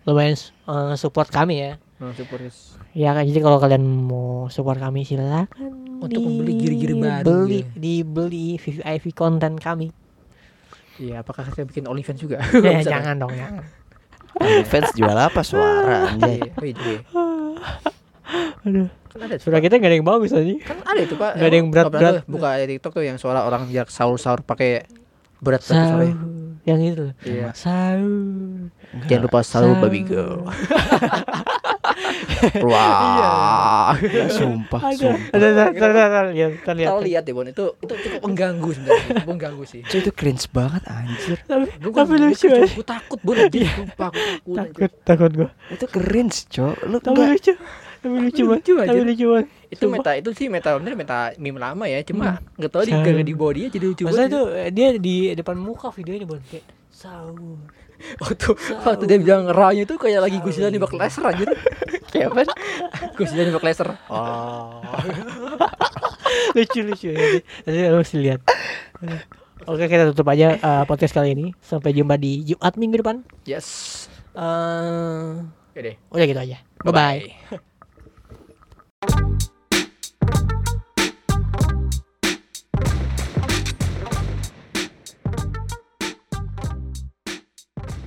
lumayan eh, support kami ya Nah, support guys. ya kan jadi kalau kalian mau support kami silakan Untuk membeli giri-giri baru, beli gitu. dibeli VVIP konten kami Iya, apakah saya bikin OnlyFans juga? ya, jangan dong jangan fans jual apa suara anjay. Iya, oh, iya, aduh Kan ada suara kita gak ada yang bagus aja Kan ada itu, Pak. Nggak ada yang berat- Apa namanya berat. tuh? Buka TikTok tuh yang suara orang jarak sahur-sahur pakai berat berat sahur suaranya. Yang itu loh. Iya. sahur Jangan lupa sahur Sahur. baby girl. Wah. Nggak, sumpah, ada sumpah. ada ada ada ada lihat kita lihat Kalau lihat deh, Bon, itu itu cukup mengganggu sebenarnya. Mengganggu sih. Cuy, itu cringe banget anjir. tapi Bukan, tapi lucu ya Gue takut, Bon. Sumpah, aku takut. anjir. takut takut gua Itu cringe, Cok. Lu tapi enggak lucu tapi lucu banget lucu tapi aja. lucu banget Itu meta itu sih meta bener meta meme lama ya. Cuma nggak tahu di gara di bawah dia jadi lucu Masa banget. itu eh, dia di depan muka videonya bon kayak sahur Waktu waktu dia bilang ranya itu kayak lagi Gus Zidane nembak laser anjir. kayak apa? Gus Zidane nembak laser. Oh. lucu lucu nanti lo mesti lihat Oke kita tutup aja eh, podcast kali ini Sampai jumpa di Jumat minggu depan Yes. Eh, Oke deh. Udah gitu aja Bye-bye.